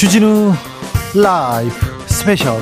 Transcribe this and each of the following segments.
주진우 라이브 스페셜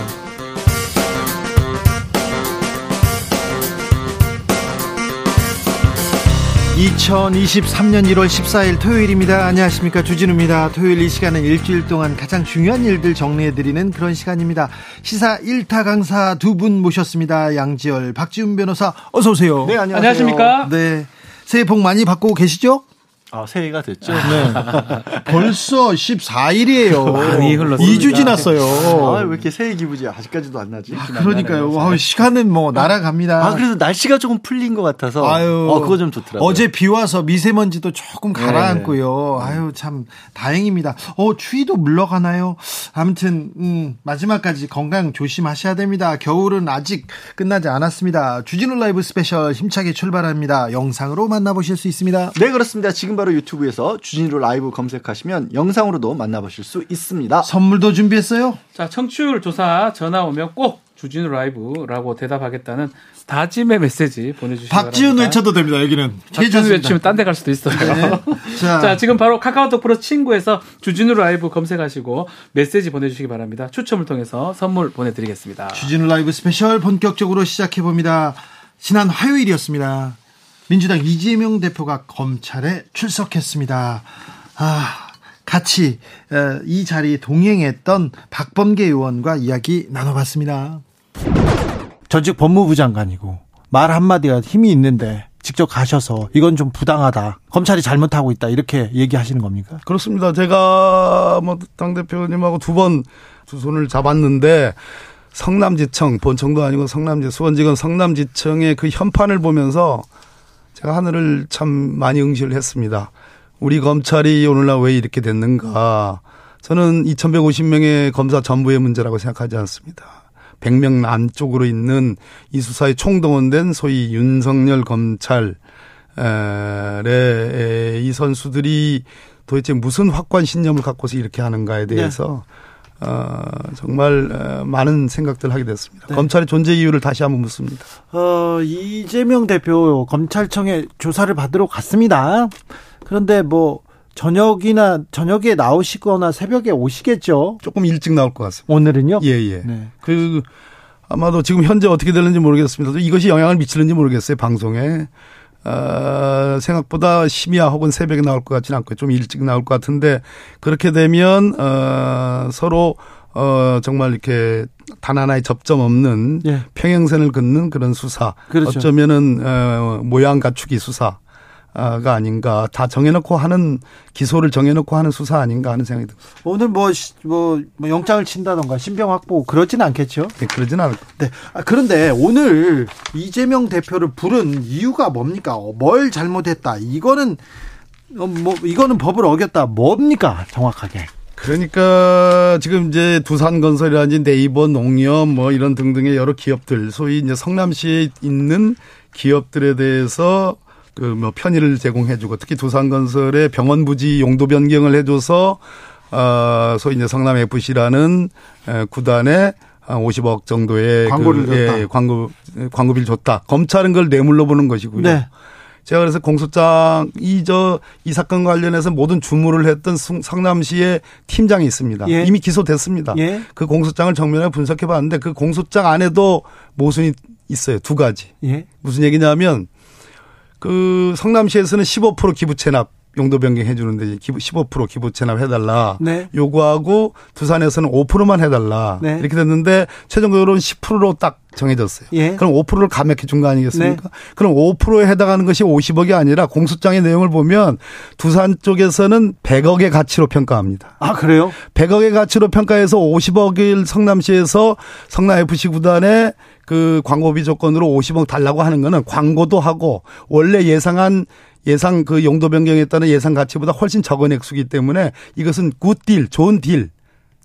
2023년 1월 14일 토요일입니다. 안녕하십니까. 주진우입니다. 토요일 이 시간은 일주일 동안 가장 중요한 일들 정리해드리는 그런 시간입니다. 시사 1타 강사 두 분 모셨습니다. 양지열, 박지훈 변호사, 어서오세요. 네, 안녕하세요. 안녕하십니까. 네. 새해 복 많이 받고 계시죠? 아, 새해가 됐죠. 네. 벌써 14일이에요. 많이 흘렀습니다. 2주 지났어요. 아, 왜 이렇게 새해 기분이 아직까지도 안 나지? 아, 그러니까요. 아, 시간은 뭐 날아갑니다. 아, 그래도 날씨가 조금 풀린 것 같아서. 아유. 어, 그거 좀 좋더라고요. 어제 비 와서 미세먼지도 조금 가라앉고요. 네. 아유, 참 다행입니다. 어, 추위도 물러가나요? 아무튼, 음, 마지막까지 건강 조심하셔야 됩니다. 겨울은 아직 끝나지 않았습니다. 주진우 라이브 스페셜 힘차게 출발합니다. 영상으로 만나보실 수 있습니다. 네, 그렇습니다. 지금 바로 유튜브에서 주진우 라이브 검색하시면 영상으로도 만나보실 수 있습니다. 선물도 준비했어요? 자, 청취율 조사 전화 오면 꼭 주진우 라이브라고 대답하겠다는 다짐의 메시지 보내주시기 박지훈 바랍니다. 외쳐도 됩니다. 여기는. 박지훈 외치면 딴 데 갈 수도 있어요. 네. 자. 자. 지금 바로 카카오톡 플러스 친구에서 주진우 라이브 검색하시고 메시지 보내주시기 바랍니다. 추첨을 통해서 선물 보내드리겠습니다. 주진우 라이브 스페셜 본격적으로 시작해 봅니다. 지난 화요일이었습니다. 민주당 이재명 대표가 검찰에 출석했습니다. 아, 같이 어, 이 자리에 동행했던 박범계 의원과 이야기 나눠봤습니다. 전직 법무부 장관이고 말 한마디가 힘이 있는데 직접 가셔서 이건 좀 부당하다. 검찰이 잘못하고 있다. 이렇게 얘기하시는 겁니까? 그렇습니다. 제가 뭐 당대표님하고 두 번 두 손을 잡았는데 성남지청, 본청도 아니고 성남지, 수원지검 성남지청의 그 현판을 보면서 제가 하늘을 참 많이 응시를 했습니다. 우리 검찰이 오늘날 왜 이렇게 됐는가. 저는 2150명의 검사 전부의 문제라고 생각하지 않습니다. 100명 안쪽으로 있는 이 수사에 총동원된 소위 윤석열 검찰의 이 선수들이 도대체 무슨 확고한 신념을 갖고서 이렇게 하는가에 대해서 네. 어, 정말 어, 많은 생각들 하게 됐습니다. 네. 검찰의 존재 이유를 다시 한번 묻습니다. 어, 이재명 대표 검찰청에 조사를 받으러 갔습니다. 그런데 뭐 저녁이나 저녁에 나오시거나 새벽에 오시겠죠? 조금 일찍 나올 것 같습니다. 오늘은요? 예, 예. 네. 그 아마도 지금 현재 어떻게 되는지 모르겠습니다. 이것이 영향을 미치는지 모르겠어요, 방송에. 어, 생각보다 심야 혹은 새벽에 나올 것 같지는 않고 좀 일찍 나올 것 같은데 그렇게 되면 어, 서로 어, 정말 이렇게 단 하나의 접점 없는 예. 평행선을 긋는 그런 수사. 그렇죠. 어쩌면은 어, 모양 갖추기 수사. 가 아닌가 다 정해놓고 하는 기소를 정해놓고 하는 수사 아닌가 하는 생각이 듭니다. 오늘 뭐, 뭐, 뭐 영장을 친다던가 신병 확보 그러지는 않겠죠? 네, 그러지는 않을 겁니다. 네. 아, 그런데 오늘 이재명 대표를 부른 이유가 뭡니까? 뭘 잘못했다? 이거는 어, 뭐 이거는 법을 어겼다. 뭡니까? 정확하게. 그러니까 지금 이제 두산건설이라든지 네이버 농협 뭐 이런 등등의 여러 기업들 소위 이제 성남시에 있는 기업들에 대해서 그 뭐 편의를 제공해주고 특히 두산건설의 병원 부지 용도 변경을 해줘서 어 소위 이제 성남 FC라는 구단에 한 50억 정도의 광고를 그, 줬다. 예, 광고 광고비를 줬다. 검찰은 그걸 뇌물로 보는 것이고요. 네. 제가 그래서 공소장 이 저 이 사건 관련해서 모든 주무를 했던 성남시의 팀장이 있습니다. 예. 이미 기소됐습니다. 예. 그 공소장을 정면에 분석해 봤는데 그 공소장 안에도 모순이 있어요. 두 가지. 예. 무슨 얘기냐면 그 성남시에서는 15% 기부 체납 용도 변경해 주는데 기부 15% 기부 체납 해달라 네. 요구하고 두산에서는 5%만 해달라 네. 이렇게 됐는데 최종적으로는 10%로 딱 정해졌어요. 예. 그럼 5%를 감액해 준 거 아니겠습니까? 네. 그럼 5%에 해당하는 것이 50억이 아니라 공소장의 내용을 보면 두산 쪽에서는 100억의 가치로 평가합니다. 아 그래요? 100억의 가치로 평가해서 50억을 성남시에서 성남 FC 구단에 그 광고비 조건으로 50억 달라고 하는 거는 광고도 하고 원래 예상한 예상 그 용도 변경에 따른 예상 가치보다 훨씬 적은 액수기 때문에 이것은 굿딜, 좋은 딜,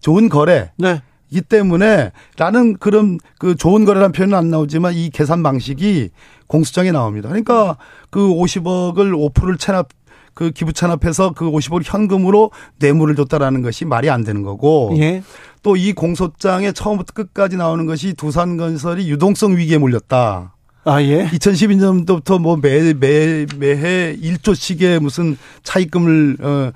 좋은 거래. 네. 이 때문에 라는 그런 그 좋은 거래라는 표현은 안 나오지만 이 계산 방식이 공수장에 나옵니다. 그러니까 그 50억을 5%를 체납 그 기부 찬합해서 그 50억 현금으로 뇌물을 줬다라는 것이 말이 안 되는 거고 예. 또이 공소장에 처음부터 끝까지 나오는 것이 두산건설이 유동성 위기에 몰렸다. 아, 예. 2012년도부터 뭐 매, 매, 매해 1조씩의 무슨 차입금을, 어,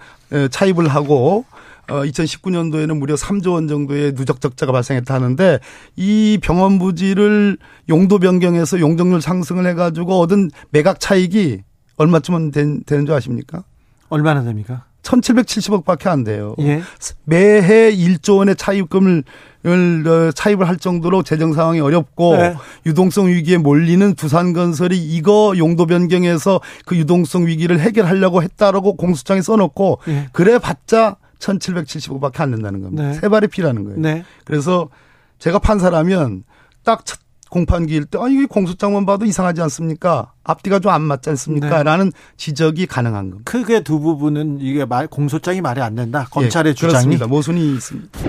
차입을 하고 어, 2019년도에는 무려 3조 원 정도의 누적 적자가 발생했다 하는데 이 병원 부지를 용도 변경해서 용적률 상승을 해가지고 얻은 매각 차익이 얼마쯤은 된, 되는 줄 아십니까? 얼마나 됩니까? 1770억 밖에 안 돼요. 예. 매해 1조 원의 차입금을 어, 차입을 할 정도로 재정 상황이 어렵고 네. 유동성 위기에 몰리는 두산건설이 이거 용도 변경해서 그 유동성 위기를 해결하려고 했다라고 공수장에 써놓고 예. 그래 봤자 1775밖에 안 된다는 겁니다. 네. 세 발이 피라는 거예요. 네. 그래서 제가 판사라면 딱 공판기일 때, 아, 이게 공소장만 봐도 이상하지 않습니까? 앞뒤가 좀 안 맞지 않습니까? 네. 라는 지적이 가능한 겁니다. 크게 두 부분은 이게 말, 공소장이 말이 안 된다. 검찰의 예, 주장이. 그렇습니다. 모순이 있습니다.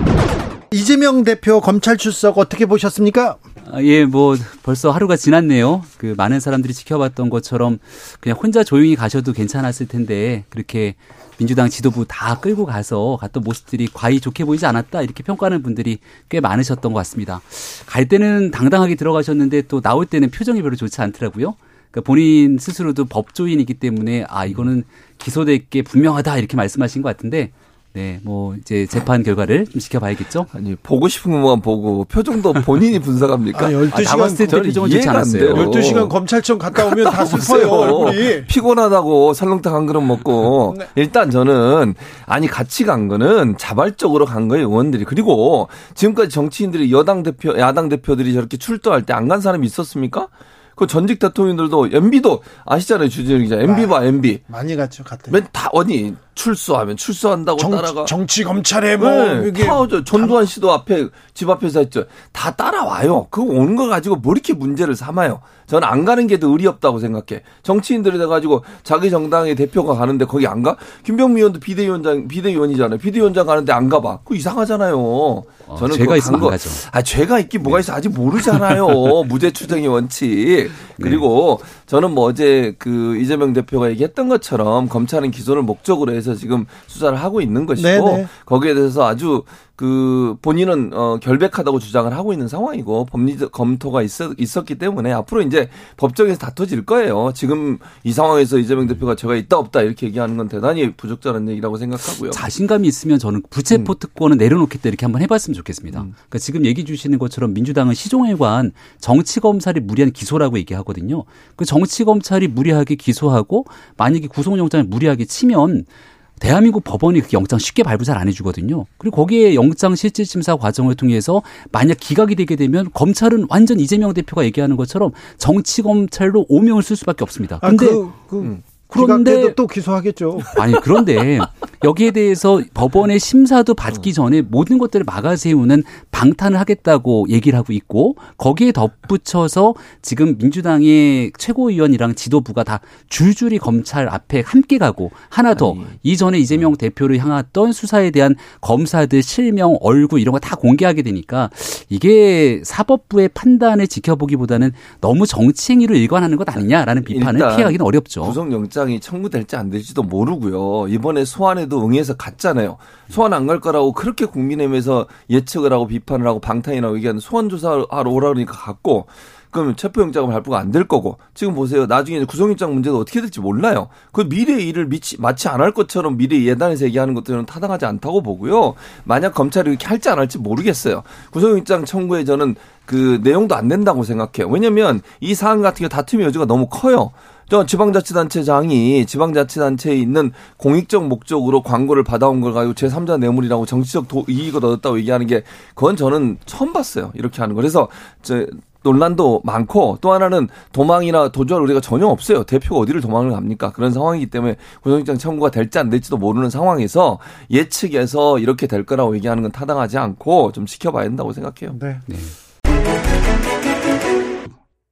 이재명 대표 검찰 출석 어떻게 보셨습니까? 아, 예, 뭐 벌써 하루가 지났네요. 그 많은 사람들이 지켜봤던 것처럼 그냥 혼자 조용히 가셔도 괜찮았을 텐데 그렇게 민주당 지도부 다 끌고 가서 갔던 모습들이 과히 좋게 보이지 않았다 이렇게 평가하는 분들이 꽤 많으셨던 것 같습니다. 갈 때는 당당하게 들어가셨는데 또 나올 때는 표정이 별로 좋지 않더라고요. 그러니까 본인 스스로도 법조인이기 때문에 아 이거는 기소될 게 분명하다 이렇게 말씀하신 것 같은데 네, 뭐 이제 재판 결과를 좀 지켜봐야겠죠. 아니 보고 싶은 것만 보고 표정도 본인이 분석합니까? 아, 12시간 아, 표정은 좋지 않았어요. 12시간 검찰청 갔다 오면 다 슬퍼요, 얼굴이. 피곤하다고 설렁탕 한 그릇 먹고 네. 일단 저는 아니 같이 간 거는 자발적으로 간 거예요, 의원들이. 그리고 지금까지 정치인들이 여당 대표, 야당 대표들이 저렇게 출두할 때 안 간 사람이 있었습니까? 그 전직 대통령들도 MB도 아시잖아요, 주진우 기자. MB 봐, MB. 많이 갔죠, 갔대. 맨다 어디 출소하면 출소한다고 정, 따라가. 정치 검찰에 뭐 네, 이게 타오죠. 전두환 씨도 앞에 집 앞에서 했죠. 다 따라와요. 그거 오는 거 가지고 뭐 이렇게 문제를 삼아요. 저는 안 가는 게 더 의리 없다고 생각해. 정치인들이 돼가지고 자기 정당의 대표가 가는데 거기 안 가? 김병미 의원도 비대위원장 비대위원이잖아요. 비대위원장 가는데 안 가봐. 그거 이상하잖아요. 어, 저는 죄가 있으면 거, 가죠. 아 죄가 있긴 뭐가 있어 아직 모르잖아요. 무죄 추정의 원칙. 그리고 네. 저는 뭐 어제 그 이재명 대표가 얘기했던 것처럼 검찰은 기소를 목적으로 해서 지금 수사를 하고 있는 것이고 네네. 네. 거기에 대해서 아주 그 본인은 어 결백하다고 주장을 하고 있는 상황이고 법리적 검토가 있었, 있었기 때문에 앞으로 이제 법정에서 다퉈질 거예요. 지금 이 상황에서 이재명 대표가 제가 있다 없다 이렇게 얘기하는 건 대단히 부적절한 얘기라고 생각하고요. 자신감이 있으면 저는 부채포 음. 내려놓겠다 이렇게 한번 해봤으면 좋겠습니다. 음. 그러니까 지금 얘기 주시는 것처럼 민주당은 시종에 관 정치 검찰이 무리한 기소라고 얘기하거든요. 그 정치 검찰이 무리하게 기소하고 만약에 구속영장을 무리하게 치면 대한민국 법원이 그 영장 쉽게 발부 잘 안 해주거든요. 그리고 거기에 영장 실질 심사 과정을 통해서 만약 기각이 되게 되면 검찰은 완전 이재명 대표가 얘기하는 것처럼 정치 검찰로 오명을 쓸 수밖에 없습니다. 아, 근데 아, 그, 그. 음. 그런데 또 기소하겠죠. 아니 그런데 여기에 대해서 법원의 심사도 받기 전에 모든 것들을 막아 세우는 방탄을 하겠다고 얘기를 하고 있고 거기에 덧붙여서 지금 민주당의 최고위원이랑 지도부가 다 줄줄이 검찰 앞에 함께 가고 하나 더 아니. 이전에 이재명 대표를 향했던 수사에 대한 검사들 실명 얼굴 이런 거 다 공개하게 되니까 이게 사법부의 판단을 지켜보기보다는 너무 정치 행위로 일관하는 것 아니냐라는 비판을 피하기는 어렵죠. 구속영장 영장이 청구될지 안 될지도 모르고요. 이번에 소환에도 응해서 갔잖아요. 소환 안 갈 거라고 그렇게 국민의힘에서 예측을 하고 비판을 하고 방탄이라고 얘기하는 소환 조사하러 오라 그러니까 갔고 그러면 체포영장은 발부가 안 될 거고 지금 보세요. 나중에 구속영장 문제도 어떻게 될지 몰라요. 그 미래의 일을 미치, 마치 안 할 것처럼 미래 예단에서 얘기하는 것들은 타당하지 않다고 보고요. 만약 검찰이 이렇게 할지 안 할지 모르겠어요. 구속영장 청구에 저는 그 내용도 안 된다고 생각해요. 왜냐면 이 사안 같은 게 다툼의 여지가 너무 커요. 저 지방자치단체장이 지방자치단체에 있는 공익적 목적으로 광고를 받아온 걸 가지고 제3자 뇌물이라고 정치적 도, 이익을 얻었다고 얘기하는 게 그건 저는 처음 봤어요. 이렇게 하는 거. 그래서 저 논란도 많고 또 하나는 도망이나 도주할 우리가 전혀 없어요. 대표가 어디를 도망을 갑니까? 그런 상황이기 때문에 구속영장 청구가 될지 안 될지도 모르는 상황에서 예측해서 이렇게 될 거라고 얘기하는 건 타당하지 않고 좀 지켜봐야 된다고 생각해요. 네. 네.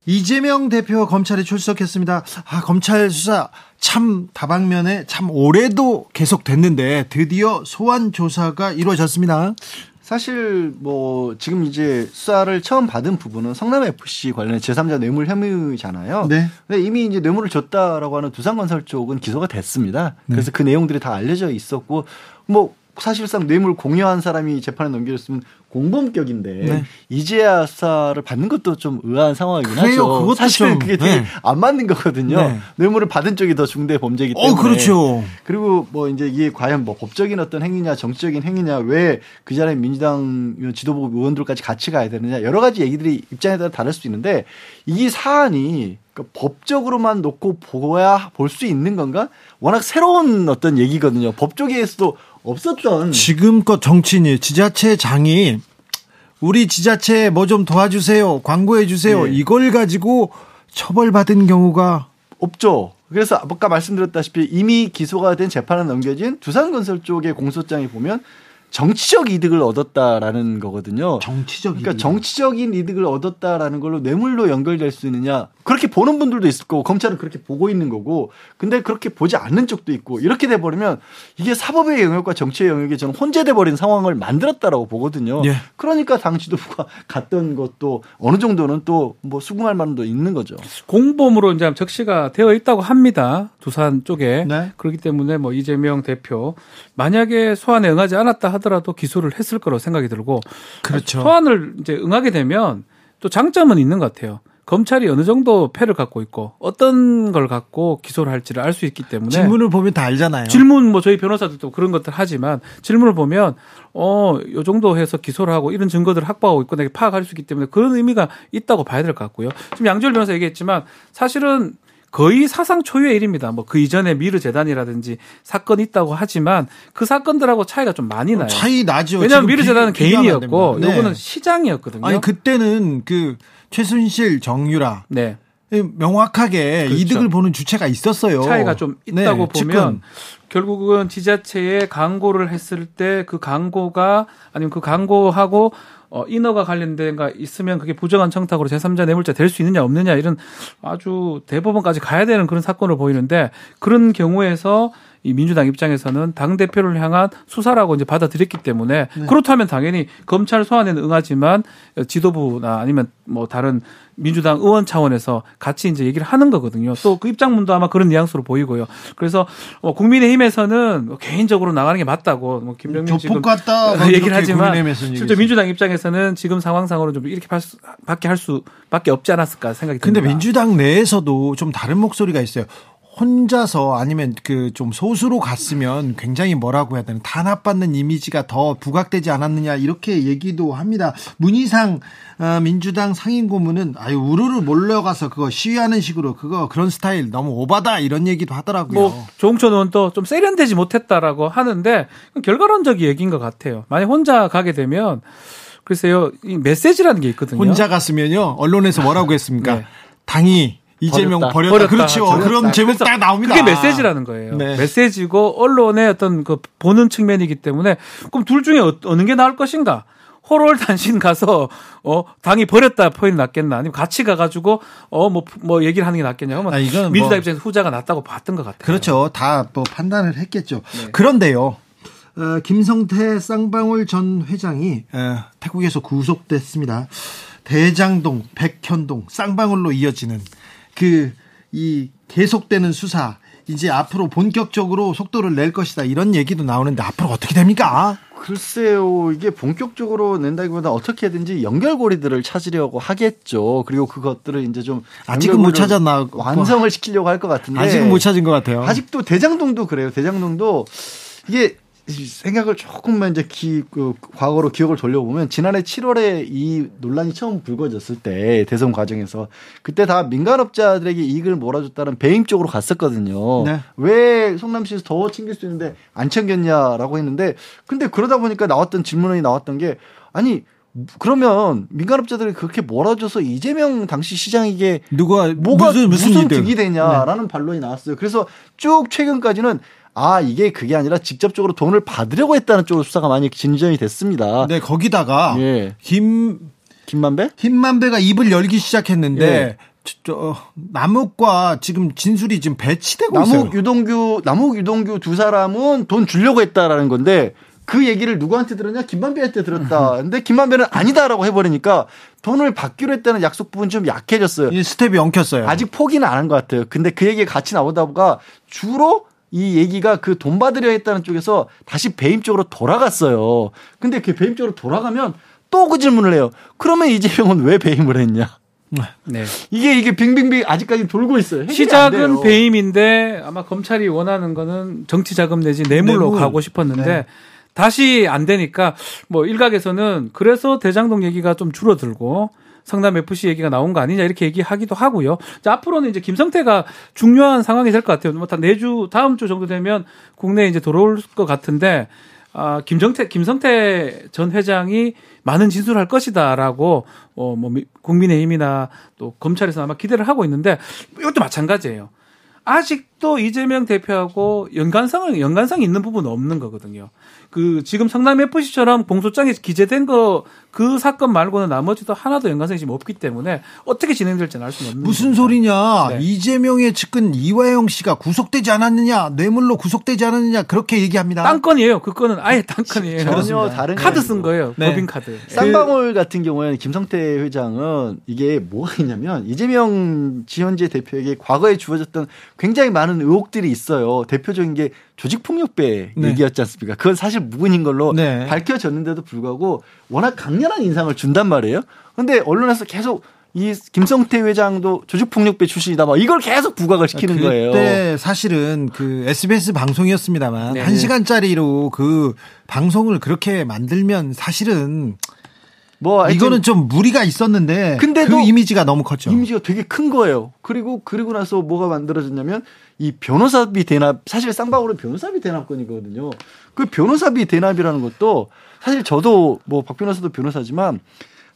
이재명 대표 검찰에 출석했습니다. 아, 검찰 수사 참 다방면에 참 오래도 계속됐는데 드디어 소환 조사가 이루어졌습니다. 사실 뭐 지금 이제 수사를 처음 받은 부분은 성남 FC 관련 제3자 뇌물 혐의잖아요. 네. 근데 이미 이제 뇌물을 줬다라고 하는 두산건설 쪽은 기소가 됐습니다. 네. 그래서 그 내용들이 다 알려져 있었고 뭐 사실상 뇌물 공여한 사람이 재판에 넘겨졌으면 공범격인데 네. 이제야 수사를 받는 것도 좀 의아한 상황이긴 그래요. 하죠. 사실은 좀, 그게 되게 네. 안 맞는 거거든요. 네. 뇌물을 받은 쪽이 더 중대 범죄이기 어, 때문에. 어, 그렇죠. 그리고 뭐 이제 이게 과연 뭐 법적인 어떤 행위냐 정치적인 행위냐 왜 그 자리에 민주당 지도부 의원들까지 같이 가야 되느냐 여러 가지 얘기들이 입장에 따라 다를 수 있는데 이 사안이 그러니까 법적으로만 놓고 보야 볼 수 있는 건가? 워낙 새로운 어떤 얘기거든요. 법조계에서도 없었던 지금껏 정치인이 지자체장이 우리 지자체 뭐 좀 도와주세요. 광고해 주세요. 네. 이걸 가지고 처벌받은 경우가 없죠. 그래서 아까 말씀드렸다시피 이미 기소가 된 재판에 넘겨진 두산건설 쪽의 공소장에 보면 정치적 이득을 얻었다라는 거거든요. 정치적 그러니까 이득. 정치적인 이득을 얻었다라는 걸로 뇌물로 연결될 수 있느냐 그렇게 보는 분들도 있을 거고 검찰은 그렇게 보고 있는 거고 근데 그렇게 보지 않는 쪽도 있고 이렇게 돼 버리면 이게 사법의 영역과 정치의 영역이 저는 혼재돼 버린 상황을 만들었다라고 보거든요. 예. 그러니까 당 지도부가 갔던 것도 어느 정도는 또 뭐 수긍할 만도 있는 거죠. 공범으로 이제 적시가 되어 있다고 합니다. 두산 쪽에 네. 그렇기 때문에 뭐 이재명 대표 만약에 소환에 응하지 않았다 하더라도 기소를 했을 거라고 생각이 들고 그렇죠. 소환을 이제 응하게 되면 또 장점은 있는 것 같아요. 검찰이 어느 정도 패를 갖고 있고 어떤 걸 갖고 기소를 할지를 알 수 있기 때문에 질문을 보면 다 알잖아요. 질문 뭐 저희 변호사들도 그런 것들 하지만 질문을 보면 어요 정도 해서 기소를 하고 이런 증거들을 확보하고 있고 내가 파악할 수 있기 때문에 그런 의미가 있다고 봐야 될 것 같고요. 지금 양지열 변호사 얘기했지만 사실은 거의 사상 초유의 일입니다. 뭐 그 이전에 미르 재단이라든지 사건이 있다고 하지만 그 사건들하고 차이가 좀 많이 나요. 차이 나죠. 왜냐하면 미르 재단은 개인이었고 네. 요거는 시장이었거든요. 아니 그때는 그 최순실, 정유라. 네. 명확하게 그렇죠. 이득을 보는 주체가 있었어요. 차이가 좀 있다고 네, 보면 결국은 지자체에 광고를 했을 때 그 광고가 아니면 그 광고하고 어, 인허가 관련된 가 있으면 그게 부정한 청탁으로 제3자 뇌물자 될수 있느냐 없느냐 이런 아주 대법원까지 가야 되는 그런 사건을 보이는데 그런 경우에서 이 민주당 입장에서는 당 대표를 향한 수사라고 이제 받아들였기 때문에 네. 그렇다면 당연히 검찰 소환에는 응하지만 지도부나 아니면 뭐 다른 민주당 의원 차원에서 같이 이제 얘기를 하는 거거든요. 또 그 입장문도 아마 그런 뉘앙스로 보이고요. 그래서 뭐 국민의힘에서는 뭐 개인적으로 나가는 게 맞다고 뭐 김병민 지금 같다 뭐 얘기를 하지만 실제 민주당 입장에서는 지금 상황상으로 좀 이렇게 밖에 할 수밖에 없지 않았을까 생각이 듭니다. 근데 민주당 내에서도 좀 다른 목소리가 있어요. 혼자서 아니면 그 좀 소수로 갔으면 굉장히 뭐라고 해야 되나 탄압받는 이미지가 더 부각되지 않았느냐 이렇게 얘기도 합니다. 문희상 어, 민주당 상임 고문은 아유 우르르 몰려가서 그거 시위하는 식으로 그거 그런 스타일 너무 오바다 이런 얘기도 하더라고요. 뭐 조홍천 의원도 좀 세련되지 못했다라고 하는데 결과론적인 얘기인 것 같아요. 만약 혼자 가게 되면 글쎄요 이 메시지라는 게 있거든요. 혼자 갔으면요 언론에서 뭐라고 했습니까? 네. 당이 이재명 버렸다. 버렸다. 버렸다. 그렇죠. 버렸다. 그런 제목 딱 나옵니다. 그게 메시지라는 거예요. 네. 메시지고 언론의 어떤 그 보는 측면이기 때문에 그럼 둘 중에 어, 어느 게 나을 것인가? 호롤 단신 가서 어 당이 버렸다 포인트 낫겠나 아니면 같이 가가지고 어 뭐뭐 뭐 얘기를 하는 게 낫겠냐 뭐 아, 이건 민주당 뭐 입장에서 후자가 낫다고 봤던 것 같아요. 그렇죠. 다뭐 판단을 했겠죠. 네. 그런데요. 어, 김성태 쌍방울 전 회장이 어, 태국에서 구속됐습니다. 대장동, 백현동, 쌍방울로 이어지는 그 이 계속되는 수사 이제 앞으로 본격적으로 속도를 낼 것이다 이런 얘기도 나오는데 앞으로 어떻게 됩니까? 글쎄요, 이게 본격적으로 낸다기보다 어떻게든지 연결고리들을 찾으려고 하겠죠. 그리고 그것들을 이제 좀 아직은 못 찾았나 완성을 시키려고 할 것 같은데 아직은 못 찾은 것 같아요. 아직도 대장동도 그래요. 대장동도 이게 생각을 조금만 이제 기, 그, 과거로 기억을 돌려보면 지난해 7월에 이 논란이 처음 불거졌을 때 대선 과정에서 그때 다 민간업자들에게 이익을 몰아줬다는 배임 쪽으로 갔었거든요. 네. 왜 성남시에서 더 챙길 수 있는데 안 챙겼냐라고 했는데 근데 그러다 보니까 나왔던 질문이 나왔던 게 아니 그러면 민간업자들이 그렇게 몰아줘서 이재명 당시 시장에게 누가 뭐가 무슨 무슨, 무슨 득이 되냐라는 네. 반론이 나왔어요. 그래서 쭉 최근까지는 아 이게 그게 아니라 직접적으로 돈을 받으려고 했다는 쪽으로 수사가 많이 진전이 됐습니다. 네 거기다가 예. 김 김만배 김만배가 입을 열기 시작했는데 예. 저, 남욱과 지금 진술이 지금 배치되고 남욱 있어요. 남욱 유동규 남욱 유동규 두 사람은 돈 주려고 했다라는 건데 그 얘기를 누구한테 들었냐? 김만배한테 들었다. 음. 근데 김만배는 아니다라고 해버리니까 돈을 받기로 했다는 약속 부분 좀 약해졌어요. 이 스텝이 엉켰어요. 아직 포기는 안 한 것 같아요. 근데 그 얘기가 같이 나오다 보가 주로 이 얘기가 그 돈 받으려 했다는 쪽에서 다시 배임 쪽으로 돌아갔어요. 근데 그 배임 쪽으로 돌아가면 또 그 질문을 해요. 그러면 이재명은 왜 배임을 했냐? 네. 이게 이게 빙빙빙 아직까지 돌고 있어요. 시작은 배임인데 아마 검찰이 원하는 거는 정치 자금 내지 뇌물로 뇌물. 가고 싶었는데 네. 다시 안 되니까 뭐 일각에서는 그래서 대장동 얘기가 좀 줄어들고 성남 FC 얘기가 나온 거 아니냐 이렇게 얘기하기도 하고요. 자, 앞으로는 이제 김성태가 중요한 상황이 될 것 같아요. 뭐 내주 다음 주 정도 되면 국내에 이제 들어올 것 같은데 아, 김정태 김성태 전 회장이 많은 진술을 할 것이다라고 어 뭐 국민의힘이나 또 검찰에서 아마 기대를 하고 있는데 이것도 마찬가지예요. 아직도 이재명 대표하고 연관성은 연관성이 있는 부분은 없는 거거든요. 그 지금 성남 FC처럼 공소장에 기재된 거 그 사건 말고는 나머지도 하나도 연관성이 지금 없기 때문에 어떻게 진행될지는 알 수는 없는 무슨 겁니다. 소리냐? 네. 이재명의 측근 이화영 씨가 구속되지 않았느냐? 뇌물로 구속되지 않았느냐? 그렇게 얘기합니다. 땅건이에요. 그 건은 아예 땅건이에요. 전혀 다른 카드 쓴 거예요. 네. 법인 카드. 쌍방울 같은 경우에는 김성태 회장은 이게 뭐가 있냐면 이재명 지현재 대표에게 과거에 주어졌던 굉장히 많은 의혹들이 있어요. 대표적인 게 조직폭력배 네. 얘기였지 않습니까? 그건 사실 무근인 걸로 네. 밝혀졌는데도 불구하고 워낙 강렬한 인상을 준단 말이에요. 근데 언론에서 계속 이 김성태 회장도 조직폭력배 출신이다. 막 이걸 계속 부각을 시키는 그때 거예요. 그때 사실은 그 SBS 방송이었습니다만 네. 1시간짜리로 그 방송을 그렇게 만들면 사실은 뭐 이거는 좀 무리가 있었는데 근데 그 이미지가 너무 컸죠. 이미지가 되게 큰 거예요. 그리고 그리고 나서 뭐가 만들어졌냐면 이 변호사비 대납 사실 쌍방울은 변호사비 대납권이거든요. 그 변호사비 대납이라는 것도 사실 저도 뭐 박 변호사도 변호사지만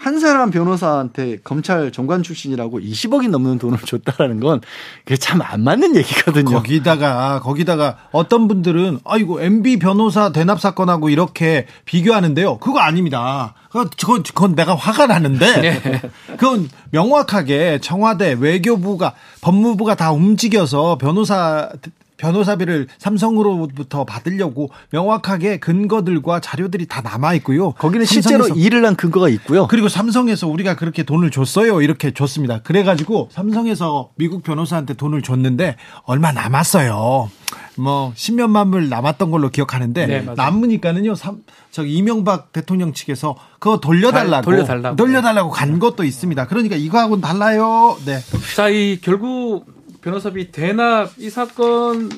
한 사람 변호사한테 검찰 정관 출신이라고 20억이 넘는 돈을 줬다라는 건 그게 참 안 맞는 얘기거든요. 거기다가 거기다가 어떤 분들은 아이고 MB 변호사 대납 사건하고 이렇게 비교하는데요. 그거 아닙니다. 그건, 그건 내가 화가 나는데 네. 그건 명확하게 청와대 외교부가 법무부가 다 움직여서 변호사 변호사비를 삼성으로부터 받으려고 명확하게 근거들과 자료들이 다 남아 있고요. 거기는 실제로 일을 한 근거가 있고요. 그리고 삼성에서 우리가 그렇게 돈을 줬어요. 이렇게 줬습니다. 그래 가지고 삼성에서 미국 변호사한테 돈을 줬는데 얼마 남았어요. 뭐 십몇만 불 남았던 걸로 기억하는데 네, 남으니까는요. 삼, 저기 이명박 대통령 측에서 그거 돌려달라고 돌려달라고, 돌려달라고 간 것도 있습니다. 그러니까 이거하고는 달라요. 네. 자, 이 결국 변호사비 대납 이 사건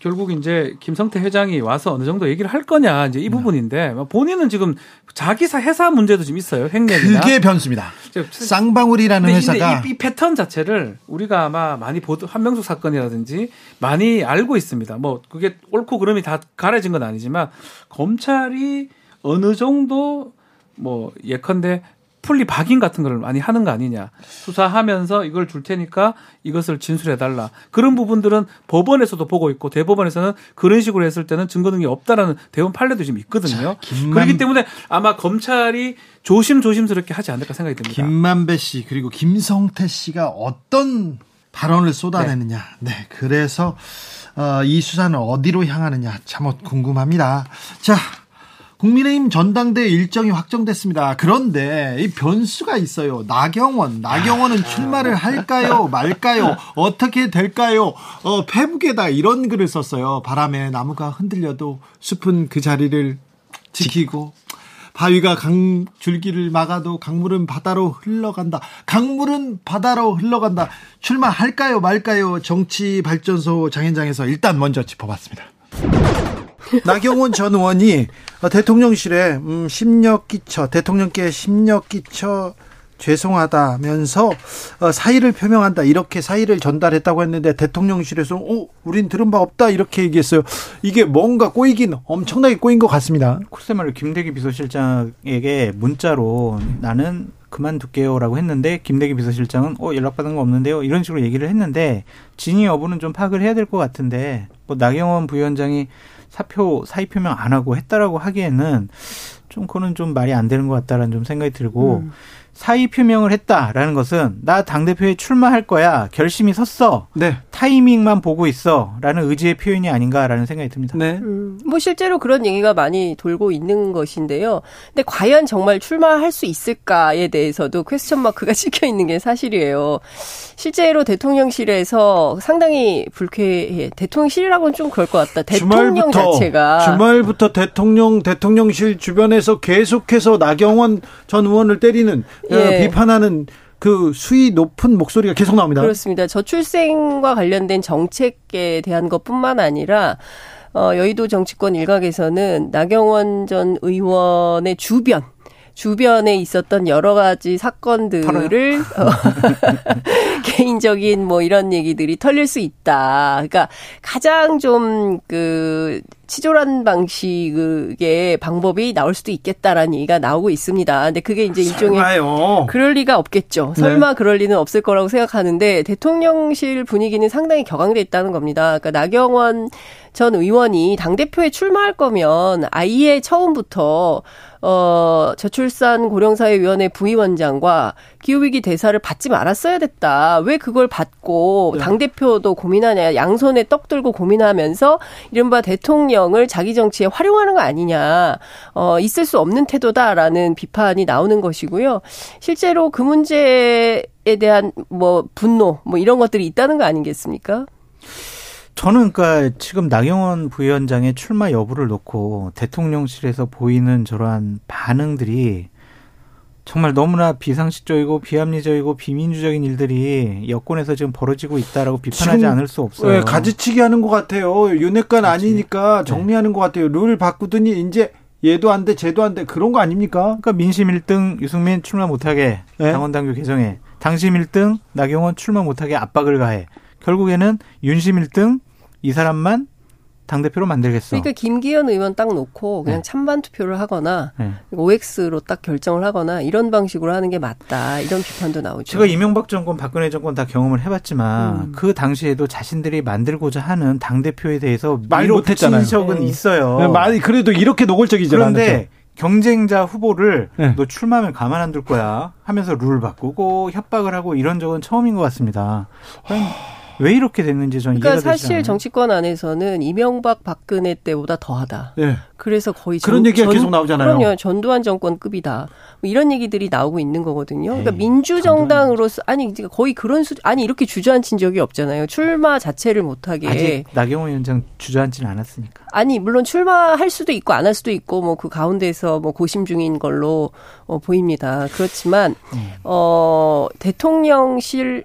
결국 이제 김성태 회장이 와서 어느 정도 얘기를 할 거냐 이제 이 네. 부분인데 본인은 지금 자기 사 회사 문제도 좀 있어요 횡령이나 그게 변수입니다. 쌍방울이라는 회사가 이, 이, 패턴 자체를 우리가 아마 많이 보도 한명숙 사건이라든지 많이 알고 있습니다. 뭐 그게 옳고 그름이 다 가려진 건 아니지만 검찰이 어느 정도 뭐 예컨대 풀리 박인 같은 걸 많이 하는 거 아니냐. 수사하면서 이걸 줄 테니까 이것을 진술해달라. 그런 부분들은 법원에서도 보고 있고 대법원에서는 그런 식으로 했을 때는 증거 등이 없다라는 대법원 판례도 지금 있거든요. 자, 김만... 그렇기 때문에 아마 검찰이 조심조심스럽게 하지 않을까 생각이 듭니다. 김만배 씨 그리고 김성태 씨가 어떤 발언을 쏟아내느냐. 네. 네. 그래서 어, 이 수사는 어디로 향하느냐 참 궁금합니다. 자, 국민의힘 전당대 일정이 확정됐습니다. 그런데 이 변수가 있어요. 나경원, 나경원은 출마를 할까요, 말까요? 어떻게 될까요? 어, 페북에다 이런 글을 썼어요. 바람에 나무가 흔들려도 숲은 그 자리를 지키고 바위가 강 줄기를 막아도 강물은 바다로 흘러간다. 강물은 바다로 흘러간다. 출마할까요, 말까요? 정치 발전소 장현장에서 일단 먼저 짚어봤습니다. 나경원 전 의원이 대통령실에 음, 심력 끼쳐 대통령께 심력 끼쳐 죄송하다면서 어, 사의를 표명한다 이렇게 사의를 전달했다고 했는데 대통령실에서 어 우린 들은 바 없다 이렇게 얘기했어요. 이게 뭔가 꼬이긴 엄청나게 꼬인 것 같습니다. 글쎄 말로 김대기 비서실장에게 문자로 나는 그만둘게요라고 했는데 김대기 비서실장은 어 연락받은 거 없는데요 이런 식으로 얘기를 했는데 진위 여부는 좀 파악을 해야 될 것 같은데 뭐 나경원 부위원장이 사표 사의 표명 안 하고 했다라고 하기에는 좀 그거는 좀 말이 안 되는 것 같다라는 좀 생각이 들고 음. 사의 표명을 했다라는 것은 나 당대표에 출마할 거야. 결심이 섰어. 네. 타이밍만 보고 있어. 라는 의지의 표현이 아닌가라는 생각이 듭니다. 네. 음, 뭐 실제로 그런 얘기가 많이 돌고 있는 것인데요. 근데 과연 정말 출마할 수 있을까에 대해서도 퀘스천 마크가 찍혀 있는 게 사실이에요. 실제로 대통령실에서 상당히 불쾌해. 대통령실이라고는 좀 그럴 것 같다. 대통령 주말부터, 자체가 주말부터 대통령 대통령실 주변에서 계속해서 나경원 전 의원을 때리는 어, 예. 비판하는 그 수위 높은 목소리가 계속 나옵니다. 그렇습니다. 저출생과 관련된 정책에 대한 것뿐만 아니라 어, 여의도 정치권 일각에서는 나경원 전 의원의 주변 주변에 있었던 여러 가지 사건들을 어, 개인적인 뭐 이런 얘기들이 털릴 수 있다. 그러니까 가장 좀 그 치졸한 방식의 방법이 나올 수도 있겠다라는 얘기가 나오고 있습니다. 근데 그게 이제 일종의 설마요. 그럴 리가 없겠죠. 네. 설마 그럴 리는 없을 거라고 생각하는데 대통령실 분위기는 상당히 격앙돼 있다는 겁니다. 그러니까 나경원 전 의원이 당 대표에 출마할 거면 아예 처음부터 어 저출산 고령사회위원회 부위원장과 기후위기 대사를 받지 말았어야 됐다. 왜 그걸 받고 네. 당 대표도 고민하냐? 양손에 떡 들고 고민하면서 이른바 대통령을 자기 정치에 활용하는 거 아니냐? 어 있을 수 없는 태도다라는 비판이 나오는 것이고요. 실제로 그 문제에 대한 뭐 분노 뭐 이런 것들이 있다는 거 아니겠습니까? 저는 그러니까 지금 나경원 부위원장의 출마 여부를 놓고 대통령실에서 보이는 저러한 반응들이 정말 너무나 비상식적이고 비합리적이고 비민주적인 일들이 여권에서 지금 벌어지고 있다라고 비판하지 않을 수 없어요. 네, 가지치기 하는 것 같아요. 윤핵관 아니니까 네. 정리하는 것 같아요. 룰 바꾸더니 이제 얘도 안 돼, 쟤도 안 돼. 그런 거 아닙니까? 그러니까 민심 1등 유승민 출마 못하게 네. 당원당규 개정해. 당심 1등 나경원 출마 못하게 압박을 가해. 결국에는 윤심 1등 이 사람만 당 대표로 만들겠어. 그러니까 김기현 의원 딱 놓고 그냥 네. 찬반 투표를 하거나 네. OX로 딱 결정을 하거나 이런 방식으로 하는 게 맞다. 이런 비판도 나오죠. 제가 이명박 정권, 박근혜 정권 다 경험을 해봤지만 음. 그 당시에도 자신들이 만들고자 하는 당 대표에 대해서 말 못했잖아요. 적은 네. 있어요. 네, 많이 그래도 이렇게 노골적이지 그런데 경쟁자 후보를 네. 너 출마하면 가만 안 둘 거야 하면서 룰 바꾸고 협박을 하고 이런 적은 처음인 것 같습니다. 왜 이렇게 됐는지 저는 그러니까 이해가 되지 사실 않아요. 정치권 안에서는 이명박 박근혜 때보다 더하다. 네. 그래서 거의 그런 얘기가 계속 나오잖아요. 그럼요. 전두환 정권급이다. 뭐 이런 얘기들이 나오고 있는 거거든요. 그러니까 에이, 민주정당으로서 아니 거의 그런 수 아니 이렇게 주저앉힌 적이 없잖아요. 출마 자체를 못하게 아직 나경원 위원장 주저앉지는 않았으니까. 아니 물론 출마할 수도 있고 안 할 수도 있고 뭐 그 가운데서 뭐 고심 중인 걸로 어, 보입니다. 그렇지만 어 대통령실